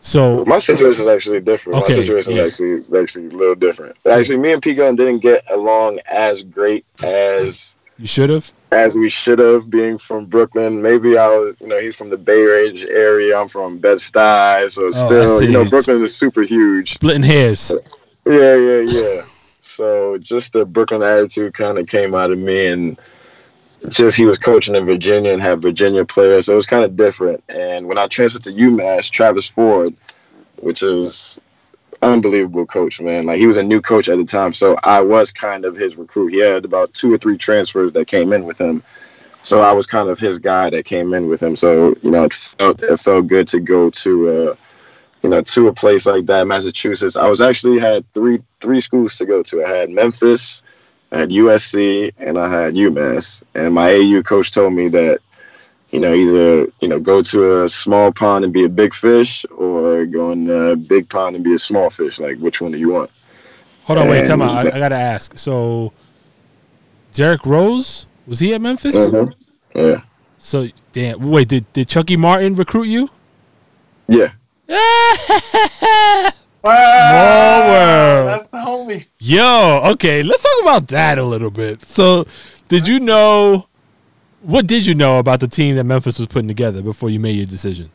So, My situation is actually different. Okay, My situation yeah. is actually actually a little different. Actually, me and P Gun didn't get along as great as you should have. as we should have. Being from Brooklyn, maybe I was, you know, he's from the Bay Area area. I'm from Bed Stuy, so Oh, still, you know, Brooklyn is super huge. Splitting hairs. Yeah, yeah, yeah. So just the Brooklyn attitude kind of came out of me, and just he was coaching in Virginia and had Virginia players, so it was kind of different. And when I transferred to UMass, Travis Ford, which is unbelievable coach, man. Like he was a new coach at the time, so I was kind of his recruit. He had about two or three transfers that came in with him. So I was kind of his guy that came in with him. So you know, it felt it felt good to go to uh, you know to a place like that, Massachusetts. I was actually had three three schools to go to. I had Memphis, I had USC, and I had UMass. And my AU coach told me that you know either you know go to a small pond and be a big fish, or go in a big pond and be a small fish. Like which one do you want? Hold on, wait, tell me. I, I got to ask. So, Derrick Rose, was he at Memphis? Mhm. Yeah, So, damn. Wait, did, did Chucky Martin recruit you? yeah. Wow, world. That's the homie. Yo, okay, let's talk about that a little bit. So, did you know what did you know about the team that Memphis was putting together before you made your decision?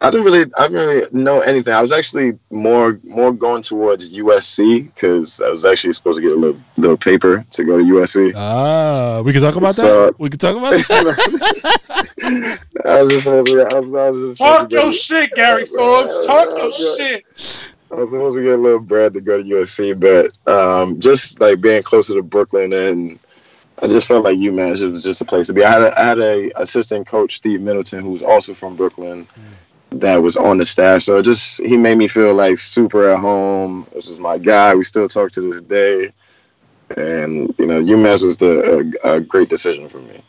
I didn't really, I didn't really know anything. I was actually more, more going towards USC because I was actually supposed to get a little, little paper to go to USC. Ah, we can talk about So- that. We can talk about that. I was just supposed to, I was, I was just Talk to your get, shit, Gary Forbes. Talk your shit. I was supposed to get a little bread to go to USC, but um, just like being closer to Brooklyn and I just felt like UMass was just a place to be. I had a, I had a assistant coach Steve Middleton who was also from Brooklyn mm. that was on the staff, so it just he made me feel like super at home. This is my guy. We still talk to this day, and you know UMass was the a, a great decision for me.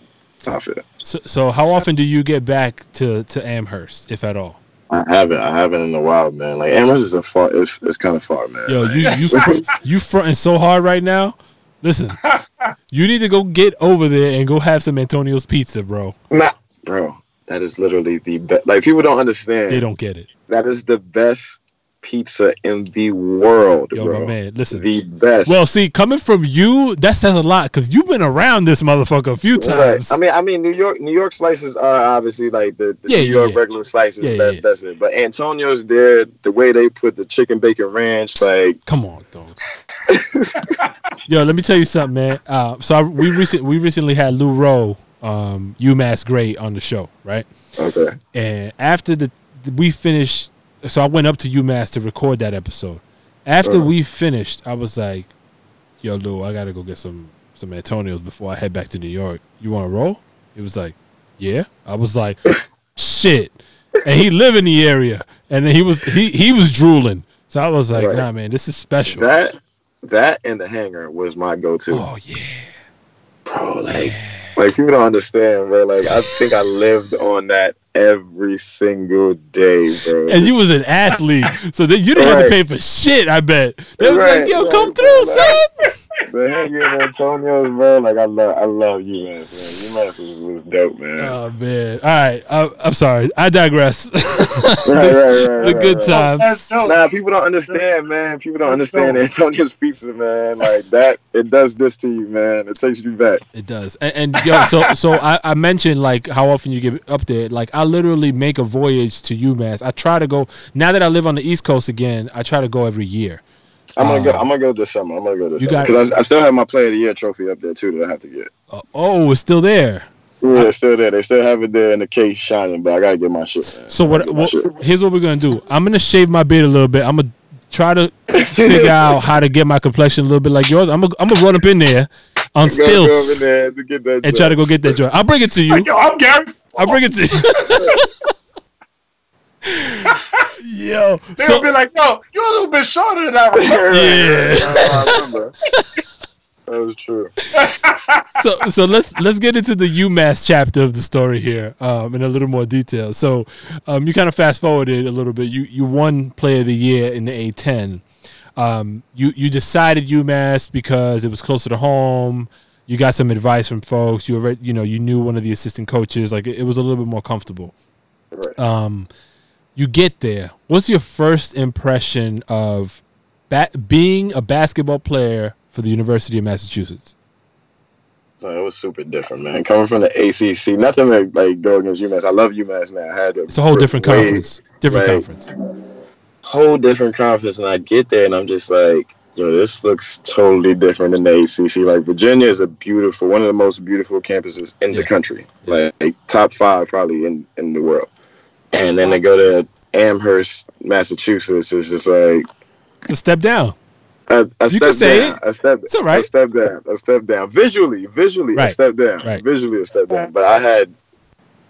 I feel. so, so, how often do you get back to to Amherst, if at all? I haven't. I haven't in a while, man. Like Amherst is a far. It's, it's kind of far, man. Yo, you you fr- you fronting so hard right now. Listen, you need to go get over there and go have some Antonio's pizza, bro. Nah, bro. That is literally the best. Like people don't understand. They don't get it. That is the best pizza in the world, Yo, bro. my man, listen. The best. Well, see, coming from you, that says a lot because you've been around this motherfucker a few Right. times. I mean, I mean, New York, New York slices are obviously like the, the Yeah, New yeah, York yeah. regular slices. That. That's it. But Antonio's there. The way they put the chicken bacon ranch, like Come on, dog. Yo, let me tell you something, man. Uh, so I, we recent we recently had Lou Roe, um, UMass great on the show, right? okay, And after the we finished, so I went up to UMass to record that episode. After Uh-huh. we finished, I was like, "Yo, Lou, I gotta go get some some Antonios before I head back to New York. You want to roll?" He was like, "Yeah." I was like, "Shit," and he live in the area, and then he was he he was drooling. So I was like, Right. "Nah, man, this is special." that that and the Hangar was my go-to. oh yeah. bro. Like, like people don't understand, bro. Like, I think I lived on that every single day, bro. And you was an athlete, so then you didn't have to pay for shit. I bet they was Right, like, "Yo, right, come through, son." The Hangar and Antonio's, bro. Like, I love, I love UMass, man. UMass was, was dope, man. Oh man! All right, I, I'm sorry. I digress. right, right, right. the good right. times. That's. Nah, people don't understand, man. People don't That's understand dope. Antonio's pizza, man. Like that, it does this to you, man. It takes you back. It does. And, and yo, so so I, I mentioned like how often you get up there. Like I literally make a voyage to UMass. I try to go now that I live on the East Coast again. I try to go every year. I'm gonna Uh, go. I'm gonna go this summer. I'm gonna go this you summer because I, I still have my Player of the Year trophy up there too that I have to get. Uh, oh, it's still there. Yeah, it's still there. They still have it there in the case shining, but I gotta get my shit. Man. So what, gotta get my what? shit. Here's what we're gonna do. I'm gonna shave my beard a little bit. I'm gonna try to figure out how to get my complexion a little bit like yours. I'm gonna I'm gonna run up in there on Gotta go over stilts there to get that and try to go get that joint. I'll bring it to you. Yo, I'm Gary. I'll bring it to you. Yo, They're so be like, yo, you're a little bit shorter than I remember. Yeah. I remember. That was true. so so let's let's get into the UMass chapter of the story here um, in a little more detail. So um, you kind of fast forwarded a little bit. You you won Player of the Year in the A10. Um, you you decided UMass because it was closer to home. You got some advice from folks. You already you know you knew one of the assistant coaches. Like it, it was a little bit more comfortable. Right. Um, you get there. What's your first impression of being a basketball player for the University of Massachusetts? No, it was super different, man. Coming from the ACC, nothing like, like go against UMass. I love UMass now. I had to It's a whole different way- conference. Different right. conference. whole different conference, and I get there, and I'm just like, yo, this looks totally different than the ACC. Like Virginia is a beautiful, one of the most beautiful campuses in Yeah. the country, like, top five probably in in the world. And then they go to Amherst, Massachusetts. It's just like a step down. a, a You step can say down, a step, It's all right. a step down, a step down. Visually, visually, Right. a step down. Right. Visually, a step down. But I had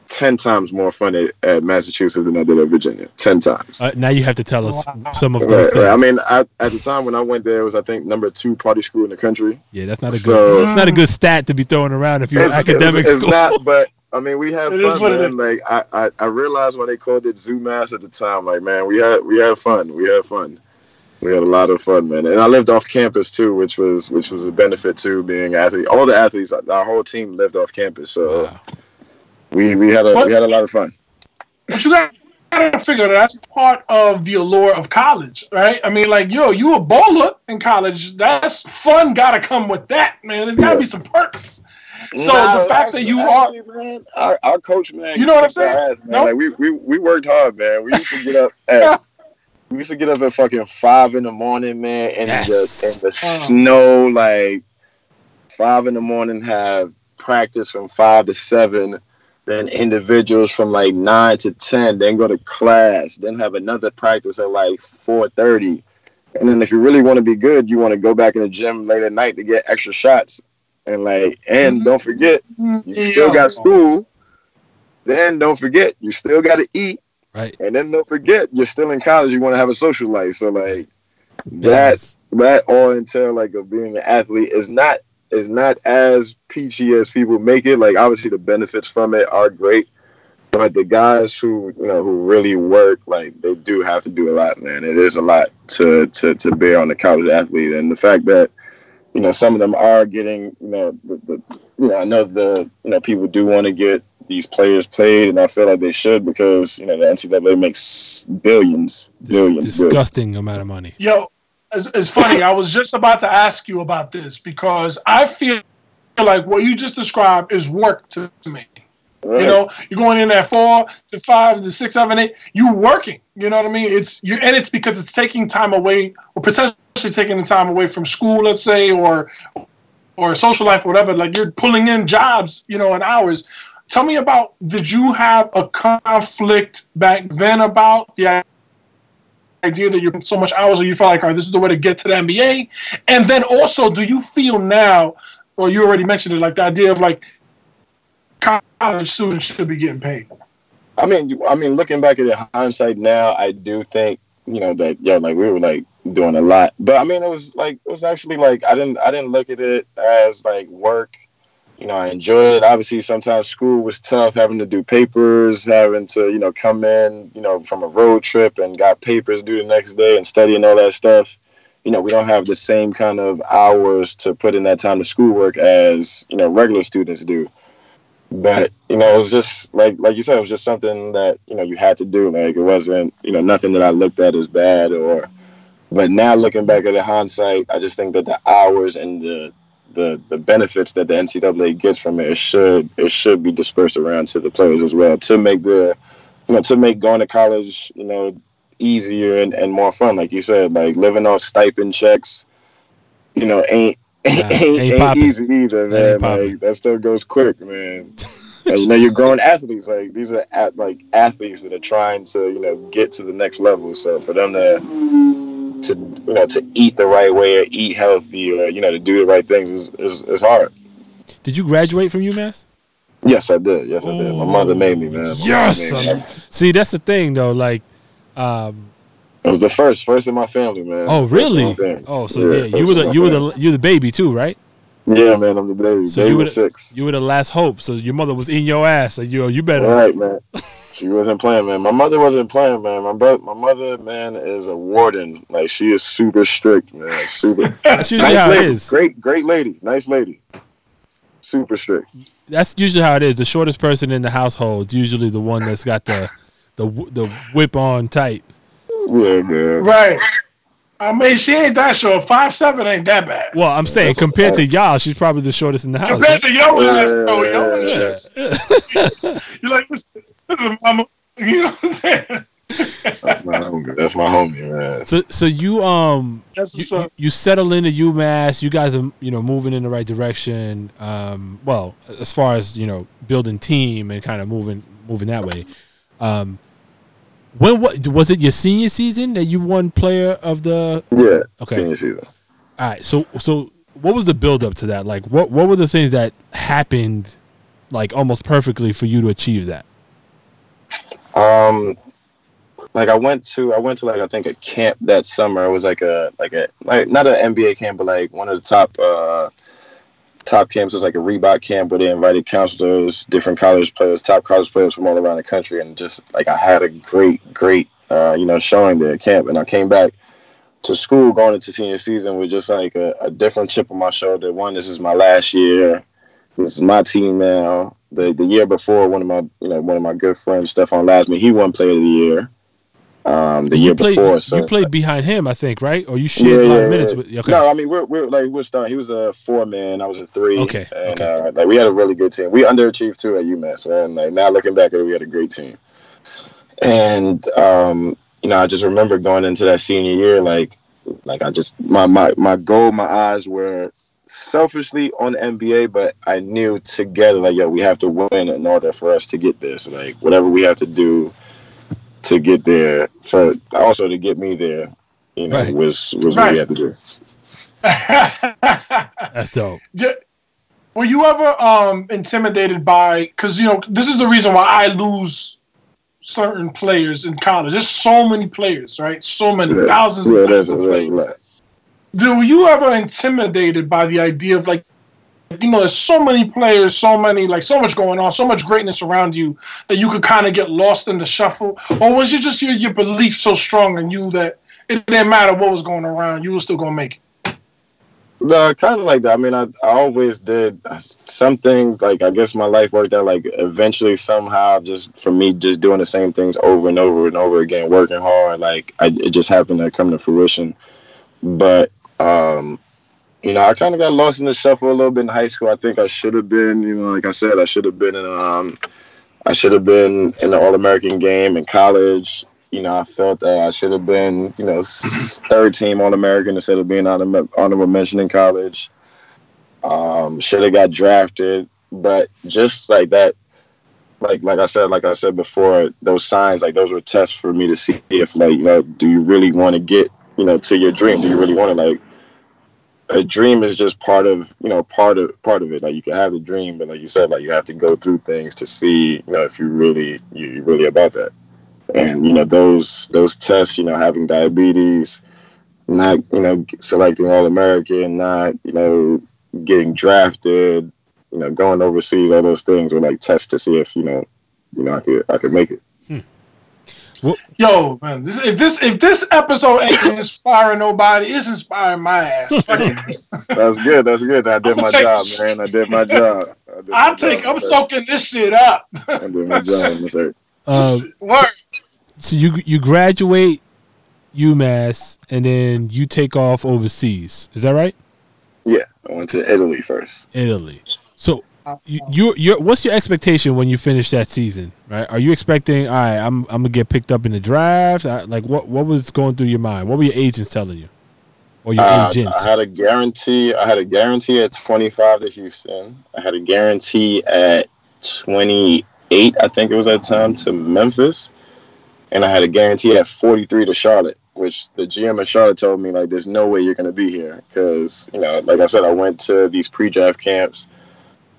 ten times more fun at, at Massachusetts than I did at Virginia. Ten times. Uh, now you have to tell us some of Right, those things. right. I mean, I, at the time when I went there, it was I think number two party school in the country. yeah, that's not a good. So- it's not a good stat to be throwing around if you're an It's- academic it's, it's school. not, but I mean, we had It is fun, what it man. Like I, I, I realized when they called it ZooMass at the time, like man, we had we had fun. We had fun. We had a lot of fun, man. And I lived off campus too, which was which was a benefit too, being athlete. All the athletes, our whole team lived off campus, so Wow. we we had a What? we had a lot of fun. But you got gotta figure that that's part of the allure of college, right? I mean, like, yo, you a baller in college. That's fun. Gotta come with that, man. There's gotta be some perks. So Nah, the fact that actually- you are, man, our, our coach, man, You know what I'm saying? ass, man. No? Like we, we we worked hard, man. We used to get up at we used to get up at fucking five in the morning, man, and Yes. the in the Oh. snow, like five in the morning, have practice from five to seven, then individuals from like nine to ten, then go to class, then have another practice at like four thirty. And then if you really want to be good, you want to go back in the gym late at night to get extra shots. And like, and Mhm. don't forget, you still got school. Then don't forget, you still got to eat. Right. And then don't forget, you're still in college. You want to have a social life. So like that, Yes. that all entail like of being an athlete is not is not as peachy as people make it. Like obviously the benefits from it are great, but the guys who you know who really work, like they do have to do a lot, man. It is a lot to to to bear on the college athlete, and the fact that you know some of them are getting you know the, the you know I know the you know people do want to get these players played, and I feel like they should because you know the NCAA makes billions, Dis- billions, billions. disgusting amount of money. yo, it's, it's funny. I was just about to ask you about this because I feel like what you just described is work to me. Right. You know, you're going in at four to five to six, seven, eight. You're working. You know what I mean? It's you, and it's because it's taking time away, or potentially taking the time away from school, let's say, or or social life, or whatever. Like you're pulling in jobs, you know, and hours. Tell me about. Did you have a conflict back then about the idea that you're so much hours, or you feel like, all right, this is the way to get to the NBA? And then also, do you feel now, or you already mentioned it, like the idea of like college students should be getting paid. I mean, I mean, looking back at it, hindsight now, I do think you know that yeah, like we were like doing a lot, but I mean, it was like it was actually like I didn't I didn't look at it as like work. You know, I enjoyed it. Obviously, sometimes school was tough, having to do papers, having to you know come in, you know, from a road trip and got papers due the next day and study and all that stuff. You know, we don't have the same kind of hours to put in that time to schoolwork as you know regular students do but you know it was just like like you said it was just something that you know you had to do like it wasn't you know nothing that i looked at as bad or but now looking back at the hindsight i just think that the hours and the the the benefits that the ncaa gets from it, it should it should be dispersed around to the players as well to make the you know to make going to college you know easier and, and more fun like you said like living on stipend checks you know ain't ain't, ain't ain't, easy either, man. Like that stuff goes quick, man. And, you know, you're growing athletes. Like these are at, like athletes that are trying to, you know, get to the next level. So for them to, to you know, to eat the right way or eat healthy or you know to do the right things is is, is hard. Did you graduate from UMass? Yes, I did. Yes, I did. My mother made me, man. My Yes. me. see, that's the thing though. Like, um, It was the first, first in my family, man. oh First in my really? family. Oh, so Yeah, yeah, you were the you were the you were the baby too, right? Yeah, man. I'm the baby. So baby you were the, six. you were the last hope. So your mother was in your ass. Like you, you better. All right, man. She wasn't playing, man. My mother wasn't playing, man. My brother, my mother, man, is a warden. Like she is super strict, man. Super That's usually nice how it lady. is. Great, great lady. Nice lady. Super strict. That's usually how it is. The shortest person in the household is usually the one that's got the the the whip on tight. Yeah, man. Right. I mean, she ain't that short. Five seven ain't that bad. Well, I'm saying that's compared to y'all, she's probably the shortest in the house. Compared to your ass, though, Yeah, your yeah, ass. You're like, this, this is mama. You know what I'm saying? That's my homie. That's my homie, man. So, so you um you, what's you, up. you settle into UMass. You guys are you know moving in the right direction. Um, well, as far as you know, building team and kind of moving moving that way. Um, when what was it your senior season that you won player of the? Yeah. Okay. Senior season. All right, so so what was the build up to that? Like, what what were the things that happened, like almost perfectly for you to achieve that? Um, like I went to I went to like I think a camp that summer. It was like a like a like not an NBA camp, but like one of the top uh top camps. It was like a Reebok camp where they invited counselors, different college players, top college players from all around the country, and just like I had a great great uh you know showing there at camp, and I came back to school going into senior season with just like a, a different chip on my shoulder. One, this is my last year. this is my team now. The the year before, one of my you know one of my good friends, Stefan Lasme, he won Player of the Year. Um, the you year played, before, so you played behind him, I think, right? Or you yeah, shared a lot yeah, of minutes with. Okay. No, I mean we're we're like we're starting. He was a four man. I was a three. Okay, And okay. Uh, like we had a really good team. We underachieved too at UMass, man. Like now looking back at it, we had a great team. And um, you know, I just remember going into that senior year, like like I just my my my goal, my eyes were selfishly on the NBA, but I knew together, like yo, we have to win in order for us to get this. Like whatever we have to do to get there, for also to get me there, you know, Right. was was what we had to do. That's dope. Yeah. Were you ever um intimidated by? Because you know this is the reason why I lose certain players in college. There's so many players, right? So many Yeah, thousands yeah, and that's thousands a of players. lot. Do were you ever intimidated by the idea of like, you know, there's so many players, so many like so much going on, so much greatness around you that you could kind of get lost in the shuffle, or was it just your your belief so strong in you that it didn't matter what was going around, you were still gonna make it? No, kind of like that. I mean, I, I always did some things. Like I guess my life worked out. Like eventually, somehow, just for me, just doing the same things over and over and over again, working hard. Like I, it just happened to come to fruition. But um, you know, I kind of got lost in the shuffle a little bit in high school. I think I should have been. You know, like I said, I should have been in. Um, I should have been in the All American game in college. You know, I felt that I should have been, you know, third team All American instead of being honor- honorable mention in college. Um, should have got drafted, but just like that, like like I said, like I said before, those signs, like those were tests for me to see if, like, you know, do you really want to get, you know, to your dream? Do you really want to, like, a dream is just part of, you know, part of part of it. Like you can have the dream, but like you said, like you have to go through things to see, you know, if you really you you're really about that. And you know those those tests you know having diabetes not you know selecting all american not you know getting drafted you know going overseas all those things were like tests to see if you know you know i could i could make it hmm. Yo, man, this, if this if this episode ain't inspiring nobody, it's inspiring my ass. that's good that's good i did my take- job man i did my job I did my take. Job, I'm Miss soaking this shit up. i did my job Miss Earth. Uh, Word. so you you graduate UMass and then you take off overseas. Is that right? yeah i went to italy first Italy. So you you you're, what's your expectation when you finish that season? Right? Are you expecting? All right, I'm I'm gonna get picked up in the draft. I, like what what was going through your mind? What were your agents telling you, or your Uh, agent? I had a guarantee. I had a guarantee at 25 to Houston. I had a guarantee at 28, I think it was at the time, to Memphis, and I had a guarantee at 43 to Charlotte. Which the GM of Charlotte told me like, "There's no way you're gonna be here," because you know, like I said, I went to these pre-draft camps.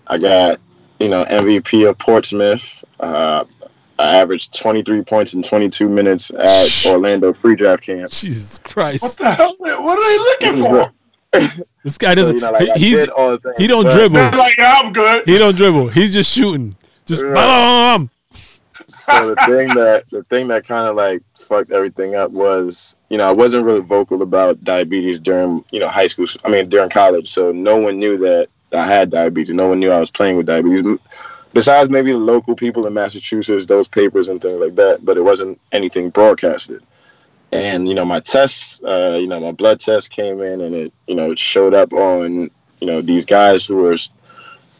I got you know MVP of Portsmouth. Uh, I averaged 23 points in 22 minutes at Orlando pre-draft camp. Jesus Christ! What the hell? What are they looking for? This guy doesn't. you know, like, he's did all the things, he don't dribble. Like, yeah, I'm good. He don't dribble. He's just shooting. Just Right. bam, bam, bam, so the thing that the thing that kind of like fucked everything up was you know I wasn't really vocal about diabetes during you know high school. I mean during college, so no one knew that I had diabetes. No one knew I was playing with diabetes. Besides maybe the local people in Massachusetts, those papers and things like that, but it wasn't anything broadcasted. And you know my tests, uh, you know my blood test came in, and it you know it showed up on you know these guys who were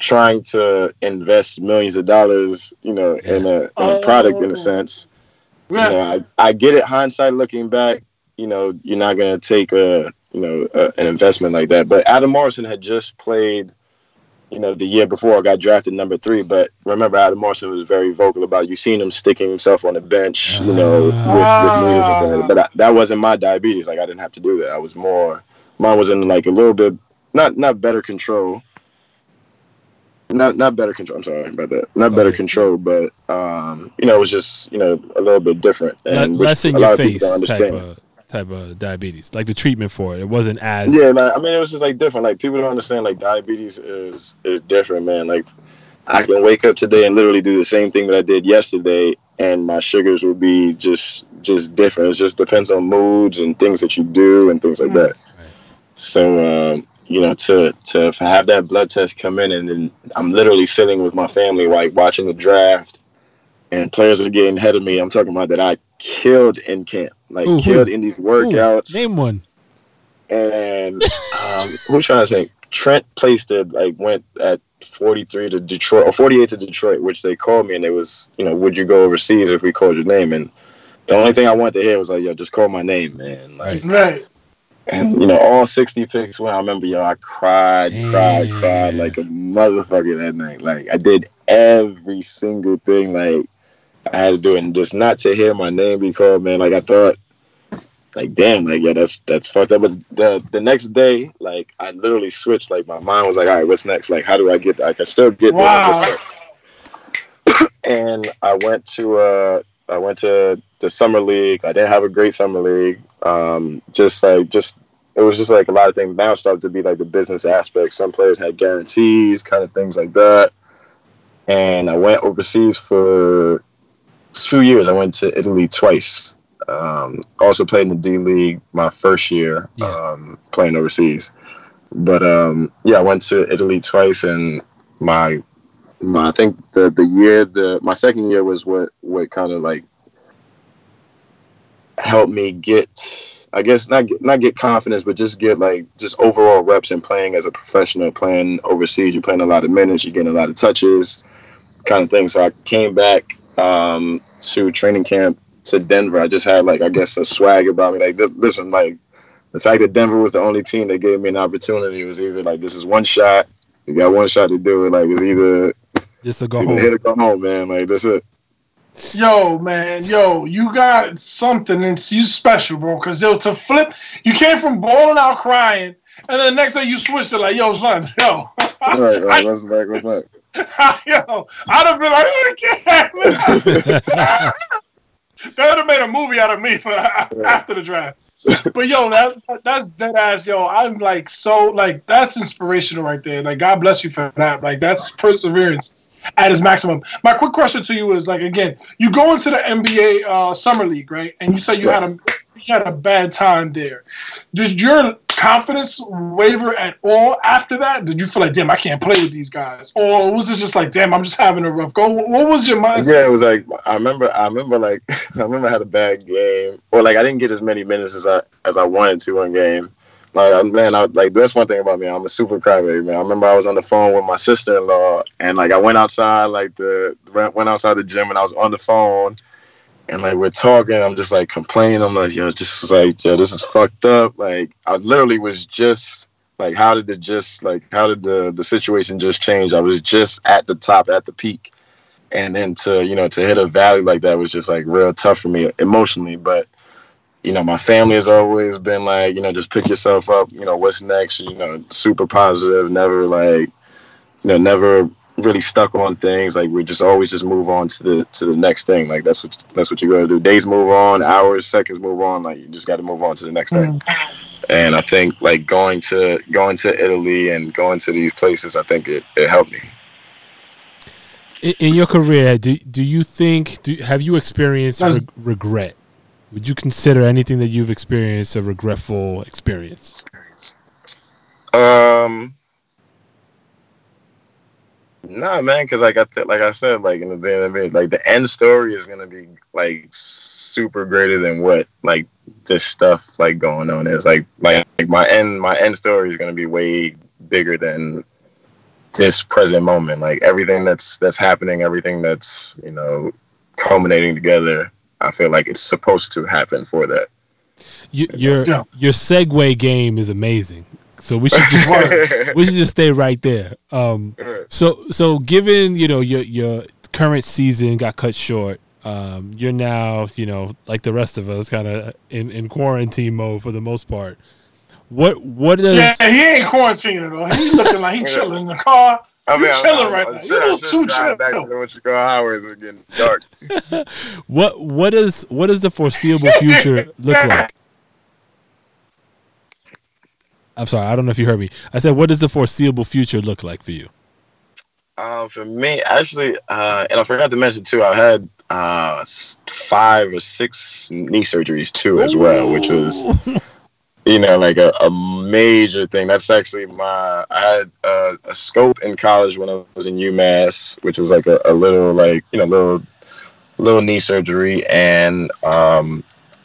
trying to invest millions of dollars, you know, in a, in a product in Oh. a sense. Yeah. You know, I, I get it. Hindsight, looking back, you know, you're not gonna take a you know a, an investment like that. But Adam Morrison had just played, you know, the year before I got drafted number three. But remember, Adam Morrison was very vocal about. You seen him sticking himself on the bench, you know, with, and. But I, that wasn't my diabetes. Like I didn't have to do that. I was more. Mine was in like a little bit not not better control. Not not better control. I'm sorry about that. Not better Okay. control, but um, you know, it was just you know a little bit different and less in your lot of people face type understand. of type of diabetes. Like the treatment for it, it wasn't as Yeah, like I mean, it was just like different. Like people don't understand. Like diabetes is is different, man. Like I can wake up today and literally do the same thing that I did yesterday, and my sugars will be just just different. It just depends on moods and things that you do and things like that. So um, you know, to to have that blood test come in, and then I'm literally sitting with my family, like watching the draft, and players are getting ahead of me. I'm talking about that I killed in camp, like Ooh, who? killed in these Ooh, workouts. name one. and um, who's trying to say Trent placed it like went at 43 to Detroit or 48 to Detroit, which they called me and it was you know would you go overseas if we called your name and the only thing I wanted to hear was like yo just call my name man like Right. and you know all 60 picks when I remember yo I cried cried cried like a motherfucker that night like I did every single thing like I had to do it and just not to hear my name be called man like I thought like damn, like yeah, that's that's fucked up. But the the next day, like I literally switched. Like my mind was like, all right, what's next? Like how do I get? There? I can still get there. Just like- and I went to uh I went to the summer league. I didn't have a great summer league. Um, just like just it was just like a lot of things bounced started to be like the business aspect. Some players had guarantees, kind of things like that. And I went overseas for two years. I went to Italy twice. Um, also played in the D League my first year Yeah. um, playing overseas. But um, yeah, I went to Italy twice, and my my I think the the year the my second year was what what kind of like helped me get I guess not get, not get confidence, but just get like just overall reps and playing as a professional, playing overseas. You're playing a lot of minutes, you're getting a lot of touches, kind of thing. So I came back um, to training camp to Denver. I just had like I guess a swag about me. Like th- listen, like the fact that Denver was the only team that gave me an opportunity was either like this is one shot. You got one shot to do it. Like it's either, Just to go it's either hit home. or go home, man. Like that's it. Yo, man, yo, you got something and you special, bro. Cause yo, to flip, you came from balling out crying, and then the next day you switched to like, yo, son, yo, All right, all right. What's next? What's next? yo, I'd have been like, I can't. That would have made a movie out of me for after the draft. But yo, that that's dead ass. Yo, I'm like so like that's inspirational right there. Like God bless you for that. Like that's perseverance at its maximum. My quick question to you is like again, you go into the NBA uh, summer league, right? And you say you had a you had a bad time there. Did your confidence waver at all after that? Did you feel like, damn, I can't play with these guys, or was it just like, damn, I'm just having a rough go? What was your mindset? Yeah, it was like I remember. I remember like I remember I had a bad game, or like I didn't get as many minutes as I as I wanted to in game. Like man, I like that's one thing about me. I'm a super crybaby, man. I remember I was on the phone with my sister in law, and like I went outside, like the went outside the gym, and I was on the phone, and like we're talking. I'm just like complaining. I'm like, yo, just like, yo, this is fucked up. Like I literally was just like, how did it just like, how did the the situation just change? I was just at the top, at the peak and then to you know to hit a valley like that was just like real tough for me emotionally but you know my family has always been like you know just pick yourself up you know what's next you know super positive never like you know never really stuck on things like we just always just move on to the to the next thing. Like that's what that's what you got to do. Days move on hours seconds move on like you just got to move on to the next thing. And i think like going to going to italy and going to these places i think it, it helped me. In, in your career, do do you think do have you experienced That's- reg- regret? Would you consider anything that you've experienced a regretful experience? Um, nah, man, because like I th- like I said, like in the day of it, like the end story is gonna be like super greater than what like this stuff like going on is. Like like, like my end my end story is gonna be way bigger than this present moment. Like everything that's that's happening, everything that's you know culminating together. I feel like it's supposed to happen for that. You, your Yeah. your segue game is amazing. So we should just we should just stay right there. Um, so so given you know your your current season got cut short, um, you're now you know like the rest of us, kind of in, in quarantine mode for the most part. What what does Yeah, he ain't quarantined at all. He's looking like he chilling in the car. I You chilling right now. sure- You I look should too drive Back to the Chicago hours are getting dark. what what does what does the foreseeable future look like? I'm sorry, I don't know if you heard me. I said, what does the foreseeable future look like for you? Um, for me, actually, uh, and I forgot to mention too, I had uh five or six knee surgeries too as well, which was you know, like a, a major thing. That's actually my. I had a, a scope in college when I was in UMass, which was like a, a little like you know little little knee surgery, and um,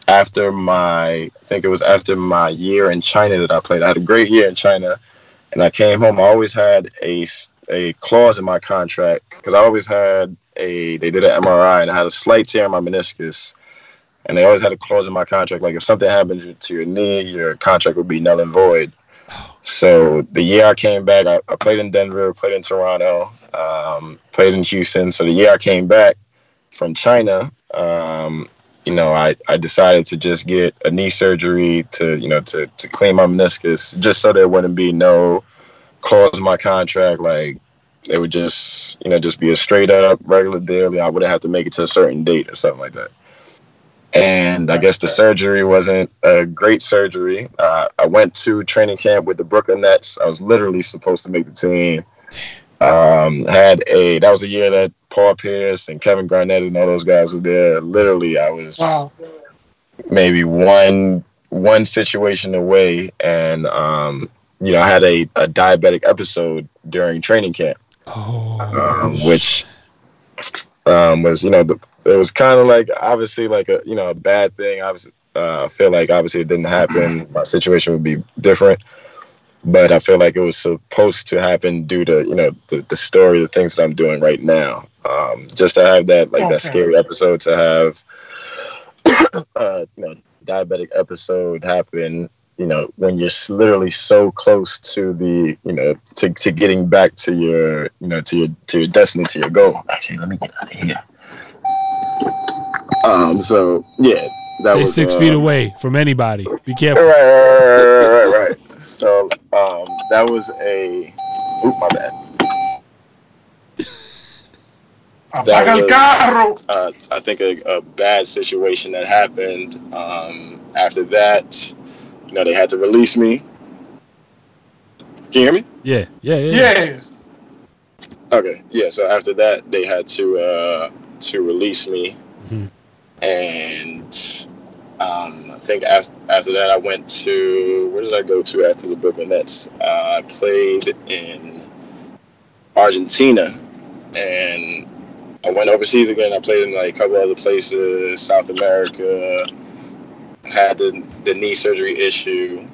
after my, I think it was after my year in China that I played. I had a great year in China, and I came home. I always had a a clause in my contract because I always had a. They did an MRI and I had a slight tear in my meniscus, and they always had a clause in my contract like if something happens to your knee, your contract would be null and void. So the year I came back, I, I played in Denver, played in Toronto, um, played in Houston. So the year I came back from China, um, you know, I, I decided to just get a knee surgery to, you know, to, to clean my meniscus just so there wouldn't be no clause in my contract. Like it would just, you know, just be a straight up regular deal. I wouldn't have to make it to a certain date or something like that. And I guess the surgery wasn't a great surgery. Uh, I went to training camp with the Brooklyn Nets. I was literally supposed to make the team. Um, had a that was a year that Paul Pierce and Kevin Garnett and all those guys were there. Literally, I was Wow. maybe one one situation away, and um, you know, I had a, a diabetic episode during training camp Oh, um, which um, was you know the, it was kind of like obviously like a you know a bad thing. Obviously, uh, I feel like obviously it didn't happen. My situation would be different, but I feel like it was supposed to happen due to you know the, the story, the things that I'm doing right now. Um, just to have that like that scary episode to have, uh, you know, diabetic episode happen. You know, when you're literally so close to the, you know, to, to getting back to your, you know, to your to your destiny, to your goal. Actually, let me get out of here. Um. So yeah, that stay was six uh, feet away from anybody. Be careful. right, right, right, right, right. So um, that was a. Oop, my bad. That Apaga el was- carro. uh, I think a, a bad situation that happened. Um, after that, you know, they had to release me. Can you hear me? Yeah, yeah, yeah. Yeah. Okay, yeah. So after that, they had to uh, to release me, Mhm. and um, I think after, after that, I went to where did I go to after the Brooklyn Nets? Uh, I played in Argentina, and I went overseas again. I played in like a couple other places, South America. Had the the knee surgery issue.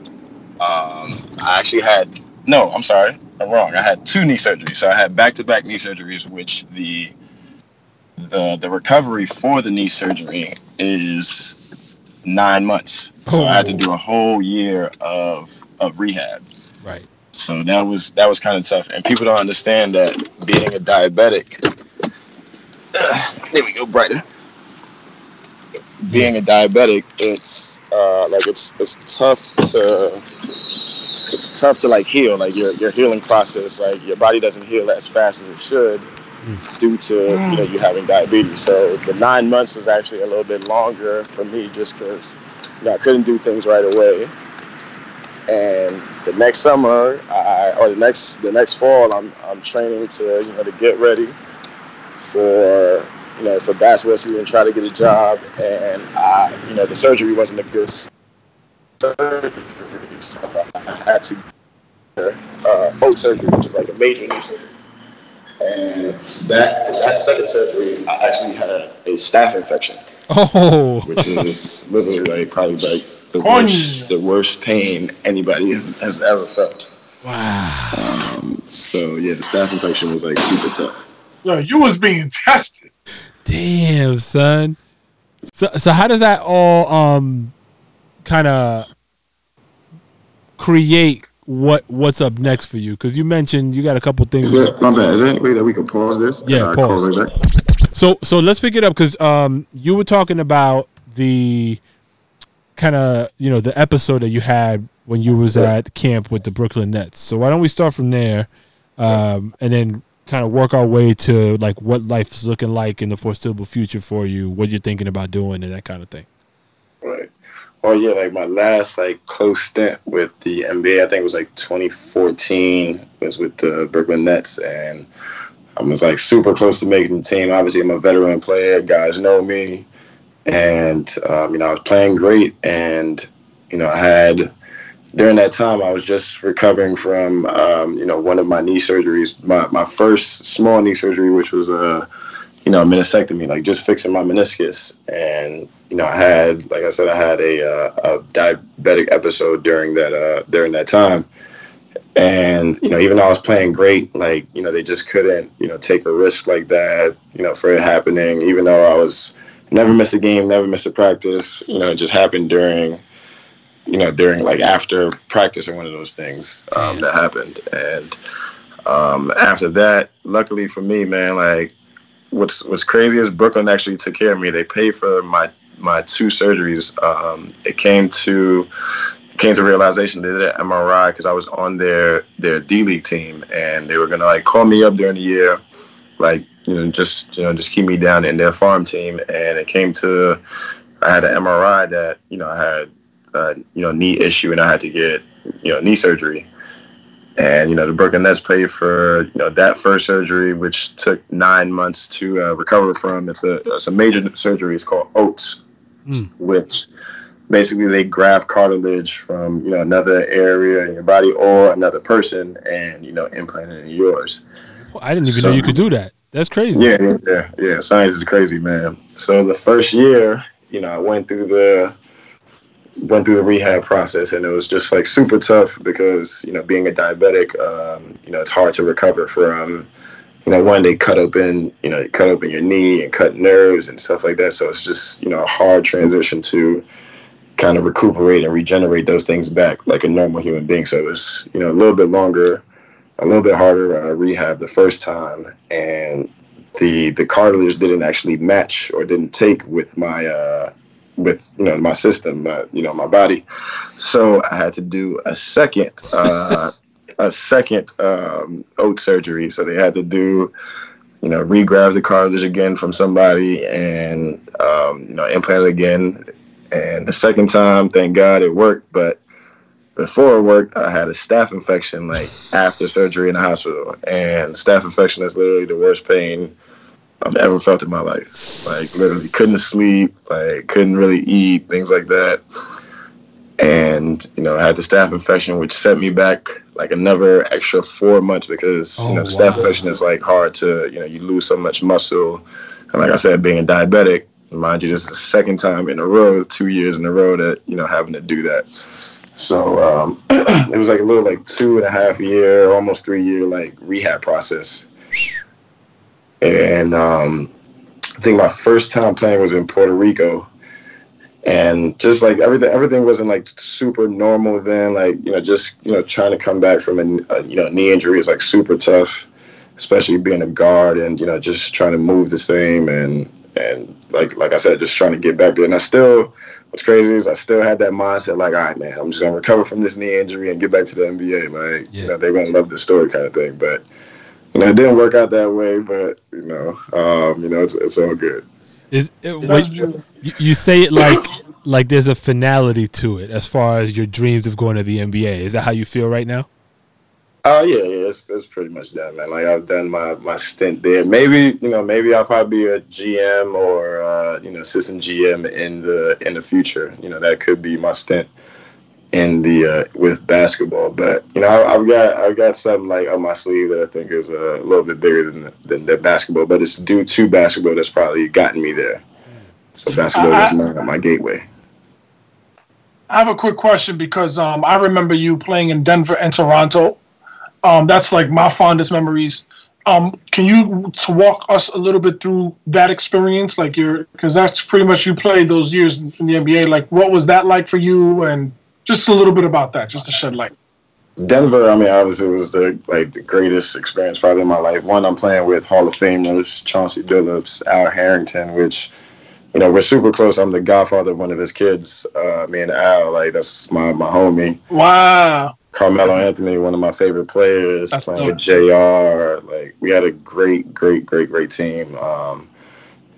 Um, I actually had no. I'm sorry. I'm wrong. I had two knee surgeries. So I had back-to-back knee surgeries, which the the the recovery for the knee surgery is nine months. So I had to do a whole year of of rehab. Right. So that was that was kind of tough, and people don't understand that being a diabetic. there we go, brighter. Being a diabetic, it's uh, like it's it's tough to it's tough to like heal. Like your your healing process, like your body doesn't heal as fast as it should due to you know you having diabetes. So the nine months was actually a little bit longer for me, just because you know, I couldn't do things right away. And the next summer, I or the next the next fall, I'm I'm training to you know to get ready for you know for basketball season, try to get a job, and I, you know the surgery wasn't a good surgery, so I had to uh, both surgery, which is like a major knee surgery. And that that second surgery, I actually had a staph infection Oh, which is literally like probably like the Coño. worst, the worst pain anybody has ever felt. wow. Um, so yeah, the staph infection was like super tough. Yo, you was being tested. Damn, son. So, so how does that all um kind of create what what's up next for you? Because you mentioned you got a couple things. my bad? Is there any way that we could pause this? Yeah, call pause. right back? So so let's pick it up because um you were talking about the kind of you know the episode that you had when you was at camp with the Brooklyn Nets. So why don't we start from there, um, and then kind of work our way to like what life's looking like in the foreseeable future for you, what you're thinking about doing, and that kind of thing. Oh yeah, like my last like close stint with the NBA, I think it was like 2014, was with the Brooklyn Nets, and I was like super close to making the team. Obviously, I'm a veteran player. Guys know me, and um, you know I was playing great, and you know I had during that time, I was just recovering from, um, you know, one of my knee surgeries, my, my first small knee surgery, which was a, you know, a meniscectomy, like just fixing my meniscus. And, you know, I had, like I said, I had a, uh, a diabetic episode during that, uh, during that time. And, you know, even though I was playing great, like, you know, they just couldn't, you know, take a risk like that, you know, for it happening, even though I was never missed a game, never missed a practice, you know, it just happened during, you know, during like after practice or one of those things um, that happened. And um, after that, luckily for me, man, like what's what's crazy is Brooklyn actually took care of me. They paid for my my two surgeries. Um, it came to came to realization they did an MRI because I was on their their D League team, and they were gonna like call me up during the year, like you know just you know just keep me down in their farm team. And it came to I had an MRI that you know I had uh, you know knee issue and I had to get you know knee surgery. And you know the Brooklyn Nets paid for you know that first surgery, which took nine months to uh, recover from. It's a it's a major surgery. It's called OATS, Mm. which basically they graft cartilage from you know another area in your body or another person, and you know implant it in yours. I didn't even So- know you could do that. That's crazy. Yeah, yeah, yeah, yeah. Science is crazy, man. So the first year, you know, I went through the went through the rehab process, and it was just like super tough because you know, being a diabetic, um, you know, it's hard to recover from. You know, one they cut open, you know, cut open your knee and cut nerves and stuff like that. So it's just you know a hard transition to kind of recuperate and regenerate those things back like a normal human being. So it was you know a little bit longer a little bit harder uh, rehab the first time, and the the cartilage didn't actually match or didn't take with my uh, with you know my system, uh, you know my body. So I had to do a second uh, a second um, oat surgery. So they had to do you know regraft the cartilage again from somebody and um, you know implant it again. And the second time, thank God it worked, but before it worked, I had a staph infection like after surgery in the hospital, and staph infection is literally the worst pain I've ever felt in my life. Like literally couldn't sleep, like couldn't really eat, things like that. And you know, I had the staph infection, which set me back like another extra four months because Oh, you know the staph wow. infection is like hard to you know you lose so much muscle, and like I said, being a diabetic, mind you, this is the second time in a row, two years in a row that you know having to do that. So um, it was like a little like two and a half year, almost three year like rehab process. And um, I think my first time playing was in Puerto Rico, and just like everything, everything wasn't like super normal then. Like you know, just you know, trying to come back from a, a you know knee injury is like super tough, especially being a guard and you know just trying to move the same and and like like I said, just trying to get back there. And I still, what's crazy is I still had that mindset like, all right, man, I'm just gonna recover from this knee injury and get back to the NBA. Like Yeah. you know, they're gonna love the story kind of thing, but. You know, it didn't work out that way, but you know, um, you know, it's, it's all good. Is it, That's wait, true. you, you say it like like there's a finality to it as far as your dreams of going to the NBA. Is that how you feel right now? Oh yeah, yeah, it's, it's pretty much done, man. Like I've done my, my stint there. Maybe you know, maybe I'll probably be a GM or uh, you know, assistant GM in the in the future. You know, that could be my stint in the uh, with basketball. But you know, I, I've got I've got something like on my sleeve that I think is a little bit bigger than than, than basketball. But it's due to basketball that's probably gotten me there. So basketball I- is my, my gateway. I have a quick question because um, I remember you playing in Denver and Toronto. Um, that's like my fondest memories. Um, can you to walk us a little bit through that experience, like your, because that's pretty much you played those years in the NBA. Like, what was that like for you, and just a little bit about that, just to shed light. Denver, I mean, obviously, was the like the greatest experience probably in my life. One, I'm playing with Hall of Famers, Chauncey Billups, Al Harrington, which, you know, we're super close. I'm the godfather of one of his kids. Uh, me and Al, like that's my my homie. Wow. Carmelo Anthony, one of my favorite players, That's playing dope. with J.R. Like we had a great, great, great, great team. Um,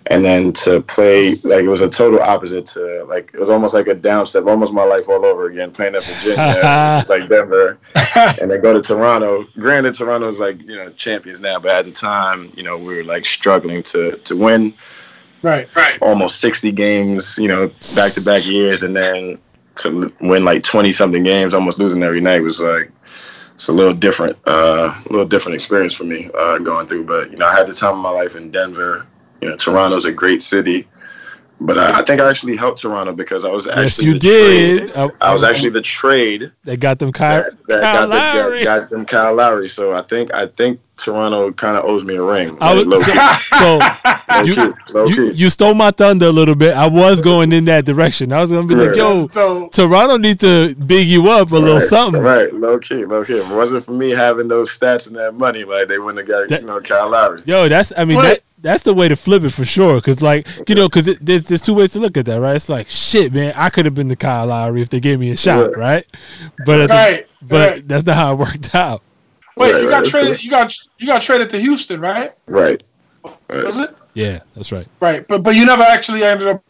and then to play, like it was a total opposite to like it was almost like a downstep, almost my life all over again, playing at Virginia, like Denver, and then go to Toronto. Granted, Toronto's like you know champions now, but at the time, you know, we were like struggling to to win Right. Right. almost 60 games, you know, back to back years. And then to win like twenty something games, almost losing every night was like it's a little different, uh, a little different experience for me uh, going through. But you know, I had the time of my life in Denver. You know, Toronto's a great city. But I, I think I actually helped Toronto because I was actually Yes, you the did. Trade. Oh, I was oh, actually oh. the trade They got them Kyle, that, that Kyle got, the, that got them Kyle Lowry. So I think I think Toronto kind of owes me a ring. I was, low so, so you, key, you, you stole my thunder a little bit. I was going in that direction. I was gonna be like, yo, So Toronto needs to big you up a little something. Right, low key, low key. If it wasn't for me having those stats and that money, like they wouldn't have got That- you know Kyle Lowry. Yo, that's I mean that that's the way to flip it for sure. Cause like you know, cause it, there's there's two ways to look at that, right? It's like shit, man. I could have been the Kyle Lowry if they gave me a shot, Right. right? But at the- but right. that's not how it worked out. Wait, Right, you got that's traded. cool. You got you got traded to Houston, right? Right. Was it? Yeah, that's right. Right, but but you never actually ended up.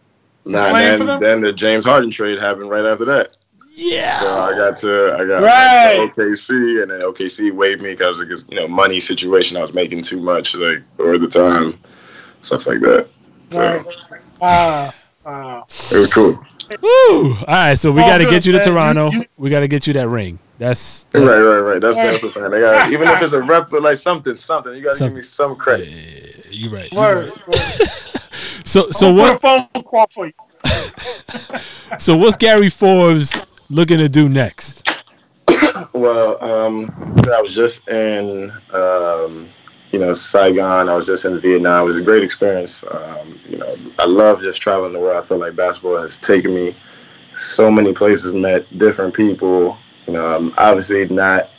Nah, Playing for then them? then the James Harden trade happened right after that. Yeah. So I got to I got Right. to OKC, and then OKC waived me because of this, you know money situation. I was making too much like over the time, stuff like that. So Right. Wow. Wow. it was cool. Woo! All right, so we Oh, got to get you to man. You- Toronto. you- we got to get you that ring. That's, that's Right, right, right. That's Right. that's the thing. They got even if it's a rep, like something, something. You got to Some- give me some credit. Yeah, you right. you Word. right. So so I'll what a phone call for you. so what's Gary Forbes looking to do next? Well, um, I was just in, um, you know, Saigon. I was just in Vietnam. It was a great experience. Um, you know, I love just traveling the world. I feel like basketball has taken me so many places, met different people. You know, I'm obviously not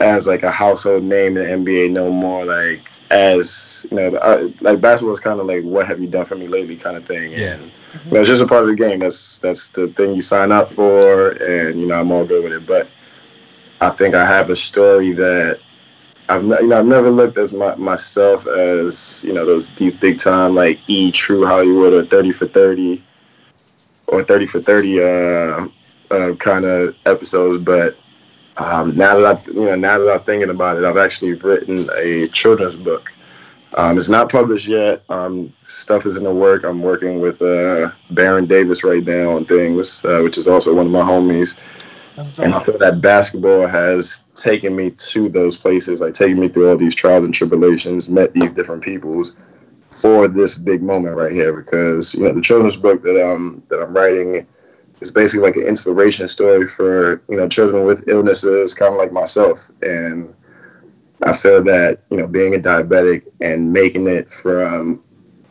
as like a household name in the NBA no more. Like as you know, uh, like basketball is kind of like what have you done for me lately kind of thing. Yeah. And, you know, it's just a part of the game. That's that's the thing you sign up for, and you know, I'm all good with it. But I think I have a story that I've ne- you know I've never looked as my, myself as you know those these big time like E True Hollywood or Thirty for Thirty or Thirty for Thirty uh, uh, kind of episodes. But um, now that I you know now that I'm thinking about it, I've actually written a children's book. Um, it's not published yet. Um, stuff is in the work. I'm working with uh, Baron Davis right now on things, uh, which is also one of my homies. And I feel that basketball has taken me to those places, like taking me through all these trials and tribulations, met these different peoples for this big moment right here. Because you know, the children's book that I'm that I'm writing is basically like an inspiration story for you know children with illnesses, kind of like myself. And I feel that you know, being a diabetic and making it from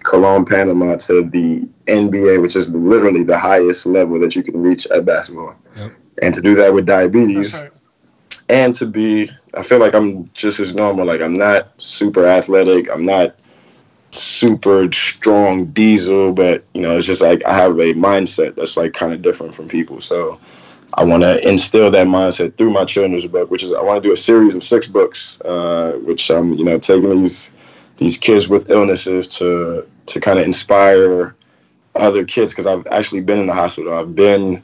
Colon, Panama to the NBA, which is literally the highest level that you can reach at basketball. Yep. And to do that with diabetes, right. and to be I feel like I'm just as normal. Like I'm not super athletic. I'm not super strong diesel, but you know, it's just like I have a mindset that's like kind of different from people. So I want to instill that mindset through my children's book, which is I want to do a series of six books, uh, which I'm you know taking these these kids with illnesses to to kind of inspire other kids because I've actually been in the hospital. I've been,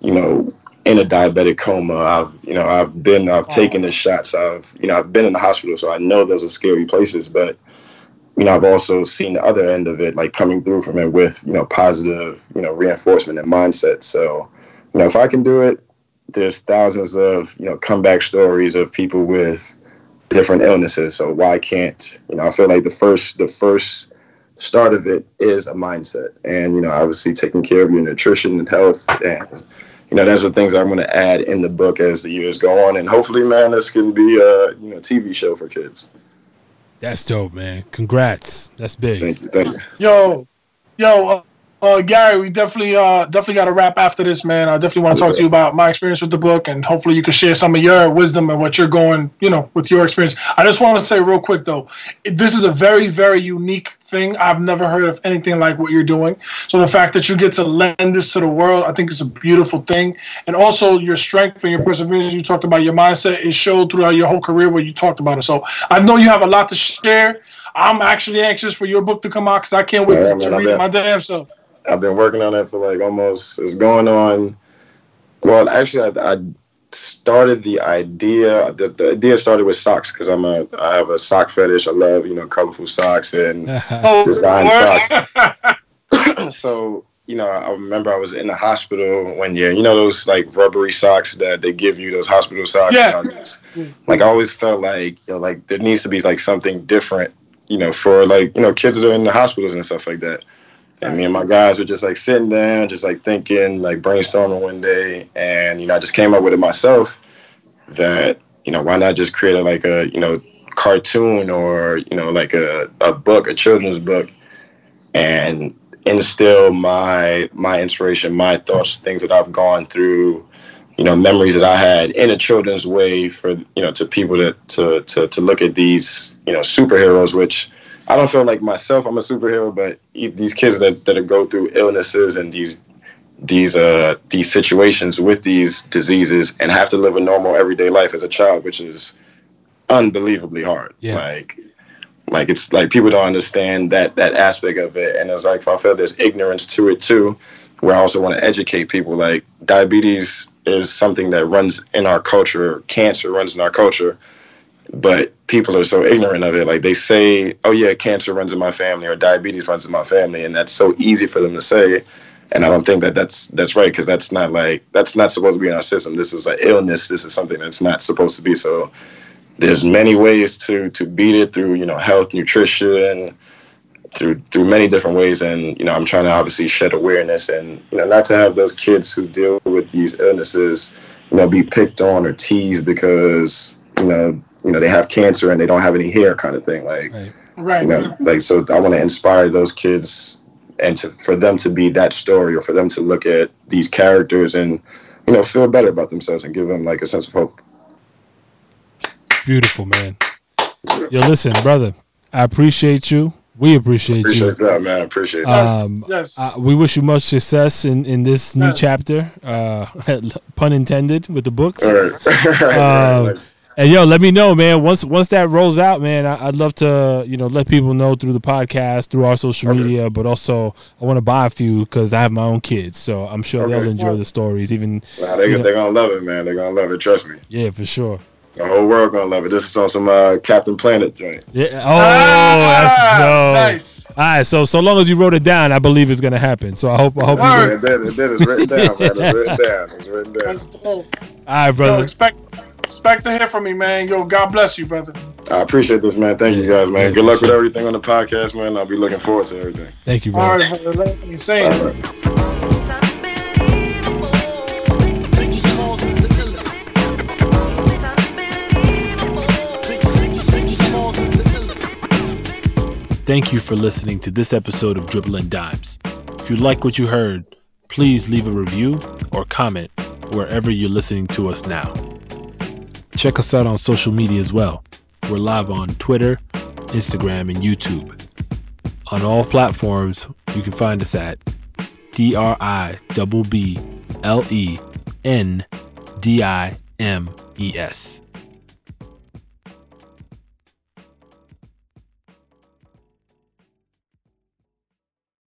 you know, in a diabetic coma. I've, you know, I've been, I've taken the shots. I've, you know, I've been in the hospital, so I know those are scary places. But, you know, I've also seen the other end of it, like coming through from it with, you know, positive, you know, reinforcement and mindset. So, you know, if I can do it, there's thousands of, you know, comeback stories of people with different illnesses. So why can't, you know, I feel like the first, the first start of it is a mindset and you know obviously taking care of your nutrition and health and you know those are things i'm going to add in the book as the years go on and hopefully man this can be a you know tv show for kids That's dope, man. Congrats. That's big. thank you thank you Yo, yo, uh, uh, Gary, we definitely, uh, definitely got to wrap after this, man. I definitely want to talk to you about my experience with the book, and hopefully you can share some of your wisdom and what you're going, you know, with your experience. I just want to say real quick though, this is a very, very unique thing. I've never heard of anything like what you're doing. So the fact that you get to lend this to the world, I think it's a beautiful thing. And also your strength and your perseverance. You talked about your mindset. It showed throughout your whole career where you talked about it. So I know you have a lot to share. I'm actually anxious for your book to come out because I can't wait Yeah, to, man, to read it my damn self. I've been working on that for like almost it's going on well actually i, I started the idea the, the idea started with socks because i'm a i have a sock fetish i love you know colorful socks and Design word. so you know, I remember I was in the hospital one year. You know those like rubbery socks that they give you, those hospital socks. Yeah. You know, just- like I always felt like, you know, like there needs to be like something different, you know, for like you know kids that are in the hospitals and stuff like that. And me and my guys were just like sitting down, just like thinking, like brainstorming one day, and you know, I just came up with it myself. That you know, why not just create a, like a you know cartoon or you know like a, a book, a children's book, and instill my my inspiration, my thoughts, things that I've gone through, you know, memories that I had in a children's way for you know to people to to to, to look at these you know superheroes, which I don't feel like myself I'm a superhero, but these kids that that go through illnesses and these these uh these situations with these diseases and have to live a normal everyday life as a child, which is unbelievably hard. Yeah. Like like it's like people don't understand that that aspect of it and it's like i feel there's ignorance to it too where i also want to educate people like diabetes is something that runs in our culture cancer runs in our culture but people are so ignorant of it. Like they say oh yeah cancer runs in my family or diabetes runs in my family and that's so easy for them to say. And i don't think that that's that's right because that's not like that's not supposed to be in our system. This is an illness. This is something that's not supposed to be. So there's many ways to to beat it through you know health nutrition through through many different ways. And you know i'm trying to obviously shed awareness and you know not to have those kids who deal with these illnesses you know be picked on or teased because you know you know they have cancer and they don't have any hair kind of thing like Right. Right. you know like so i want to inspire those kids and to for them to be that story or for them to look at these characters and you know feel better about themselves and give them like a sense of hope Beautiful, man. Yo, listen, brother. I appreciate you. We appreciate, appreciate you. that man appreciate that Yes. Um, yes. Uh, we wish you much success in, in this new Yes. chapter. Uh, pun intended with the books. All right. Um, Like, And yo, let me know, man. Once once that rolls out, man, I, I'd love to you know let people know through the podcast, through our social Okay. media, but also I want to buy a few because I have my own kids, so I'm sure Okay. they'll enjoy the stories. Even nah, they, they're gonna love it, man. They're gonna love it. Trust me. yeah, for sure. The whole world gonna love it. This is on some uh, Captain Planet joint. Yeah. Oh, Ah, that's dope. Nice. All right, so so long as you wrote it down, I believe it's gonna happen. So I hope I hope you. Word. All It did. It. It's written down, man. It's written down. It's written down. That's dope. right, Yo, brother. expect expect to hear from me, man. Yo, God bless you, brother. I appreciate this, man. Thank you guys, man. Good luck with everything on the podcast, man. I'll be looking forward to everything. Thank you, All brother. right, brother. Let me say All. Thank you for listening to this episode of Dribbling Dimes. If you like what you heard, please leave a review or comment wherever you're listening to us now. Check us out on social media as well. We're live on Twitter, Instagram, and YouTube. On all platforms, you can find us at D R I B B L E N D I M E S.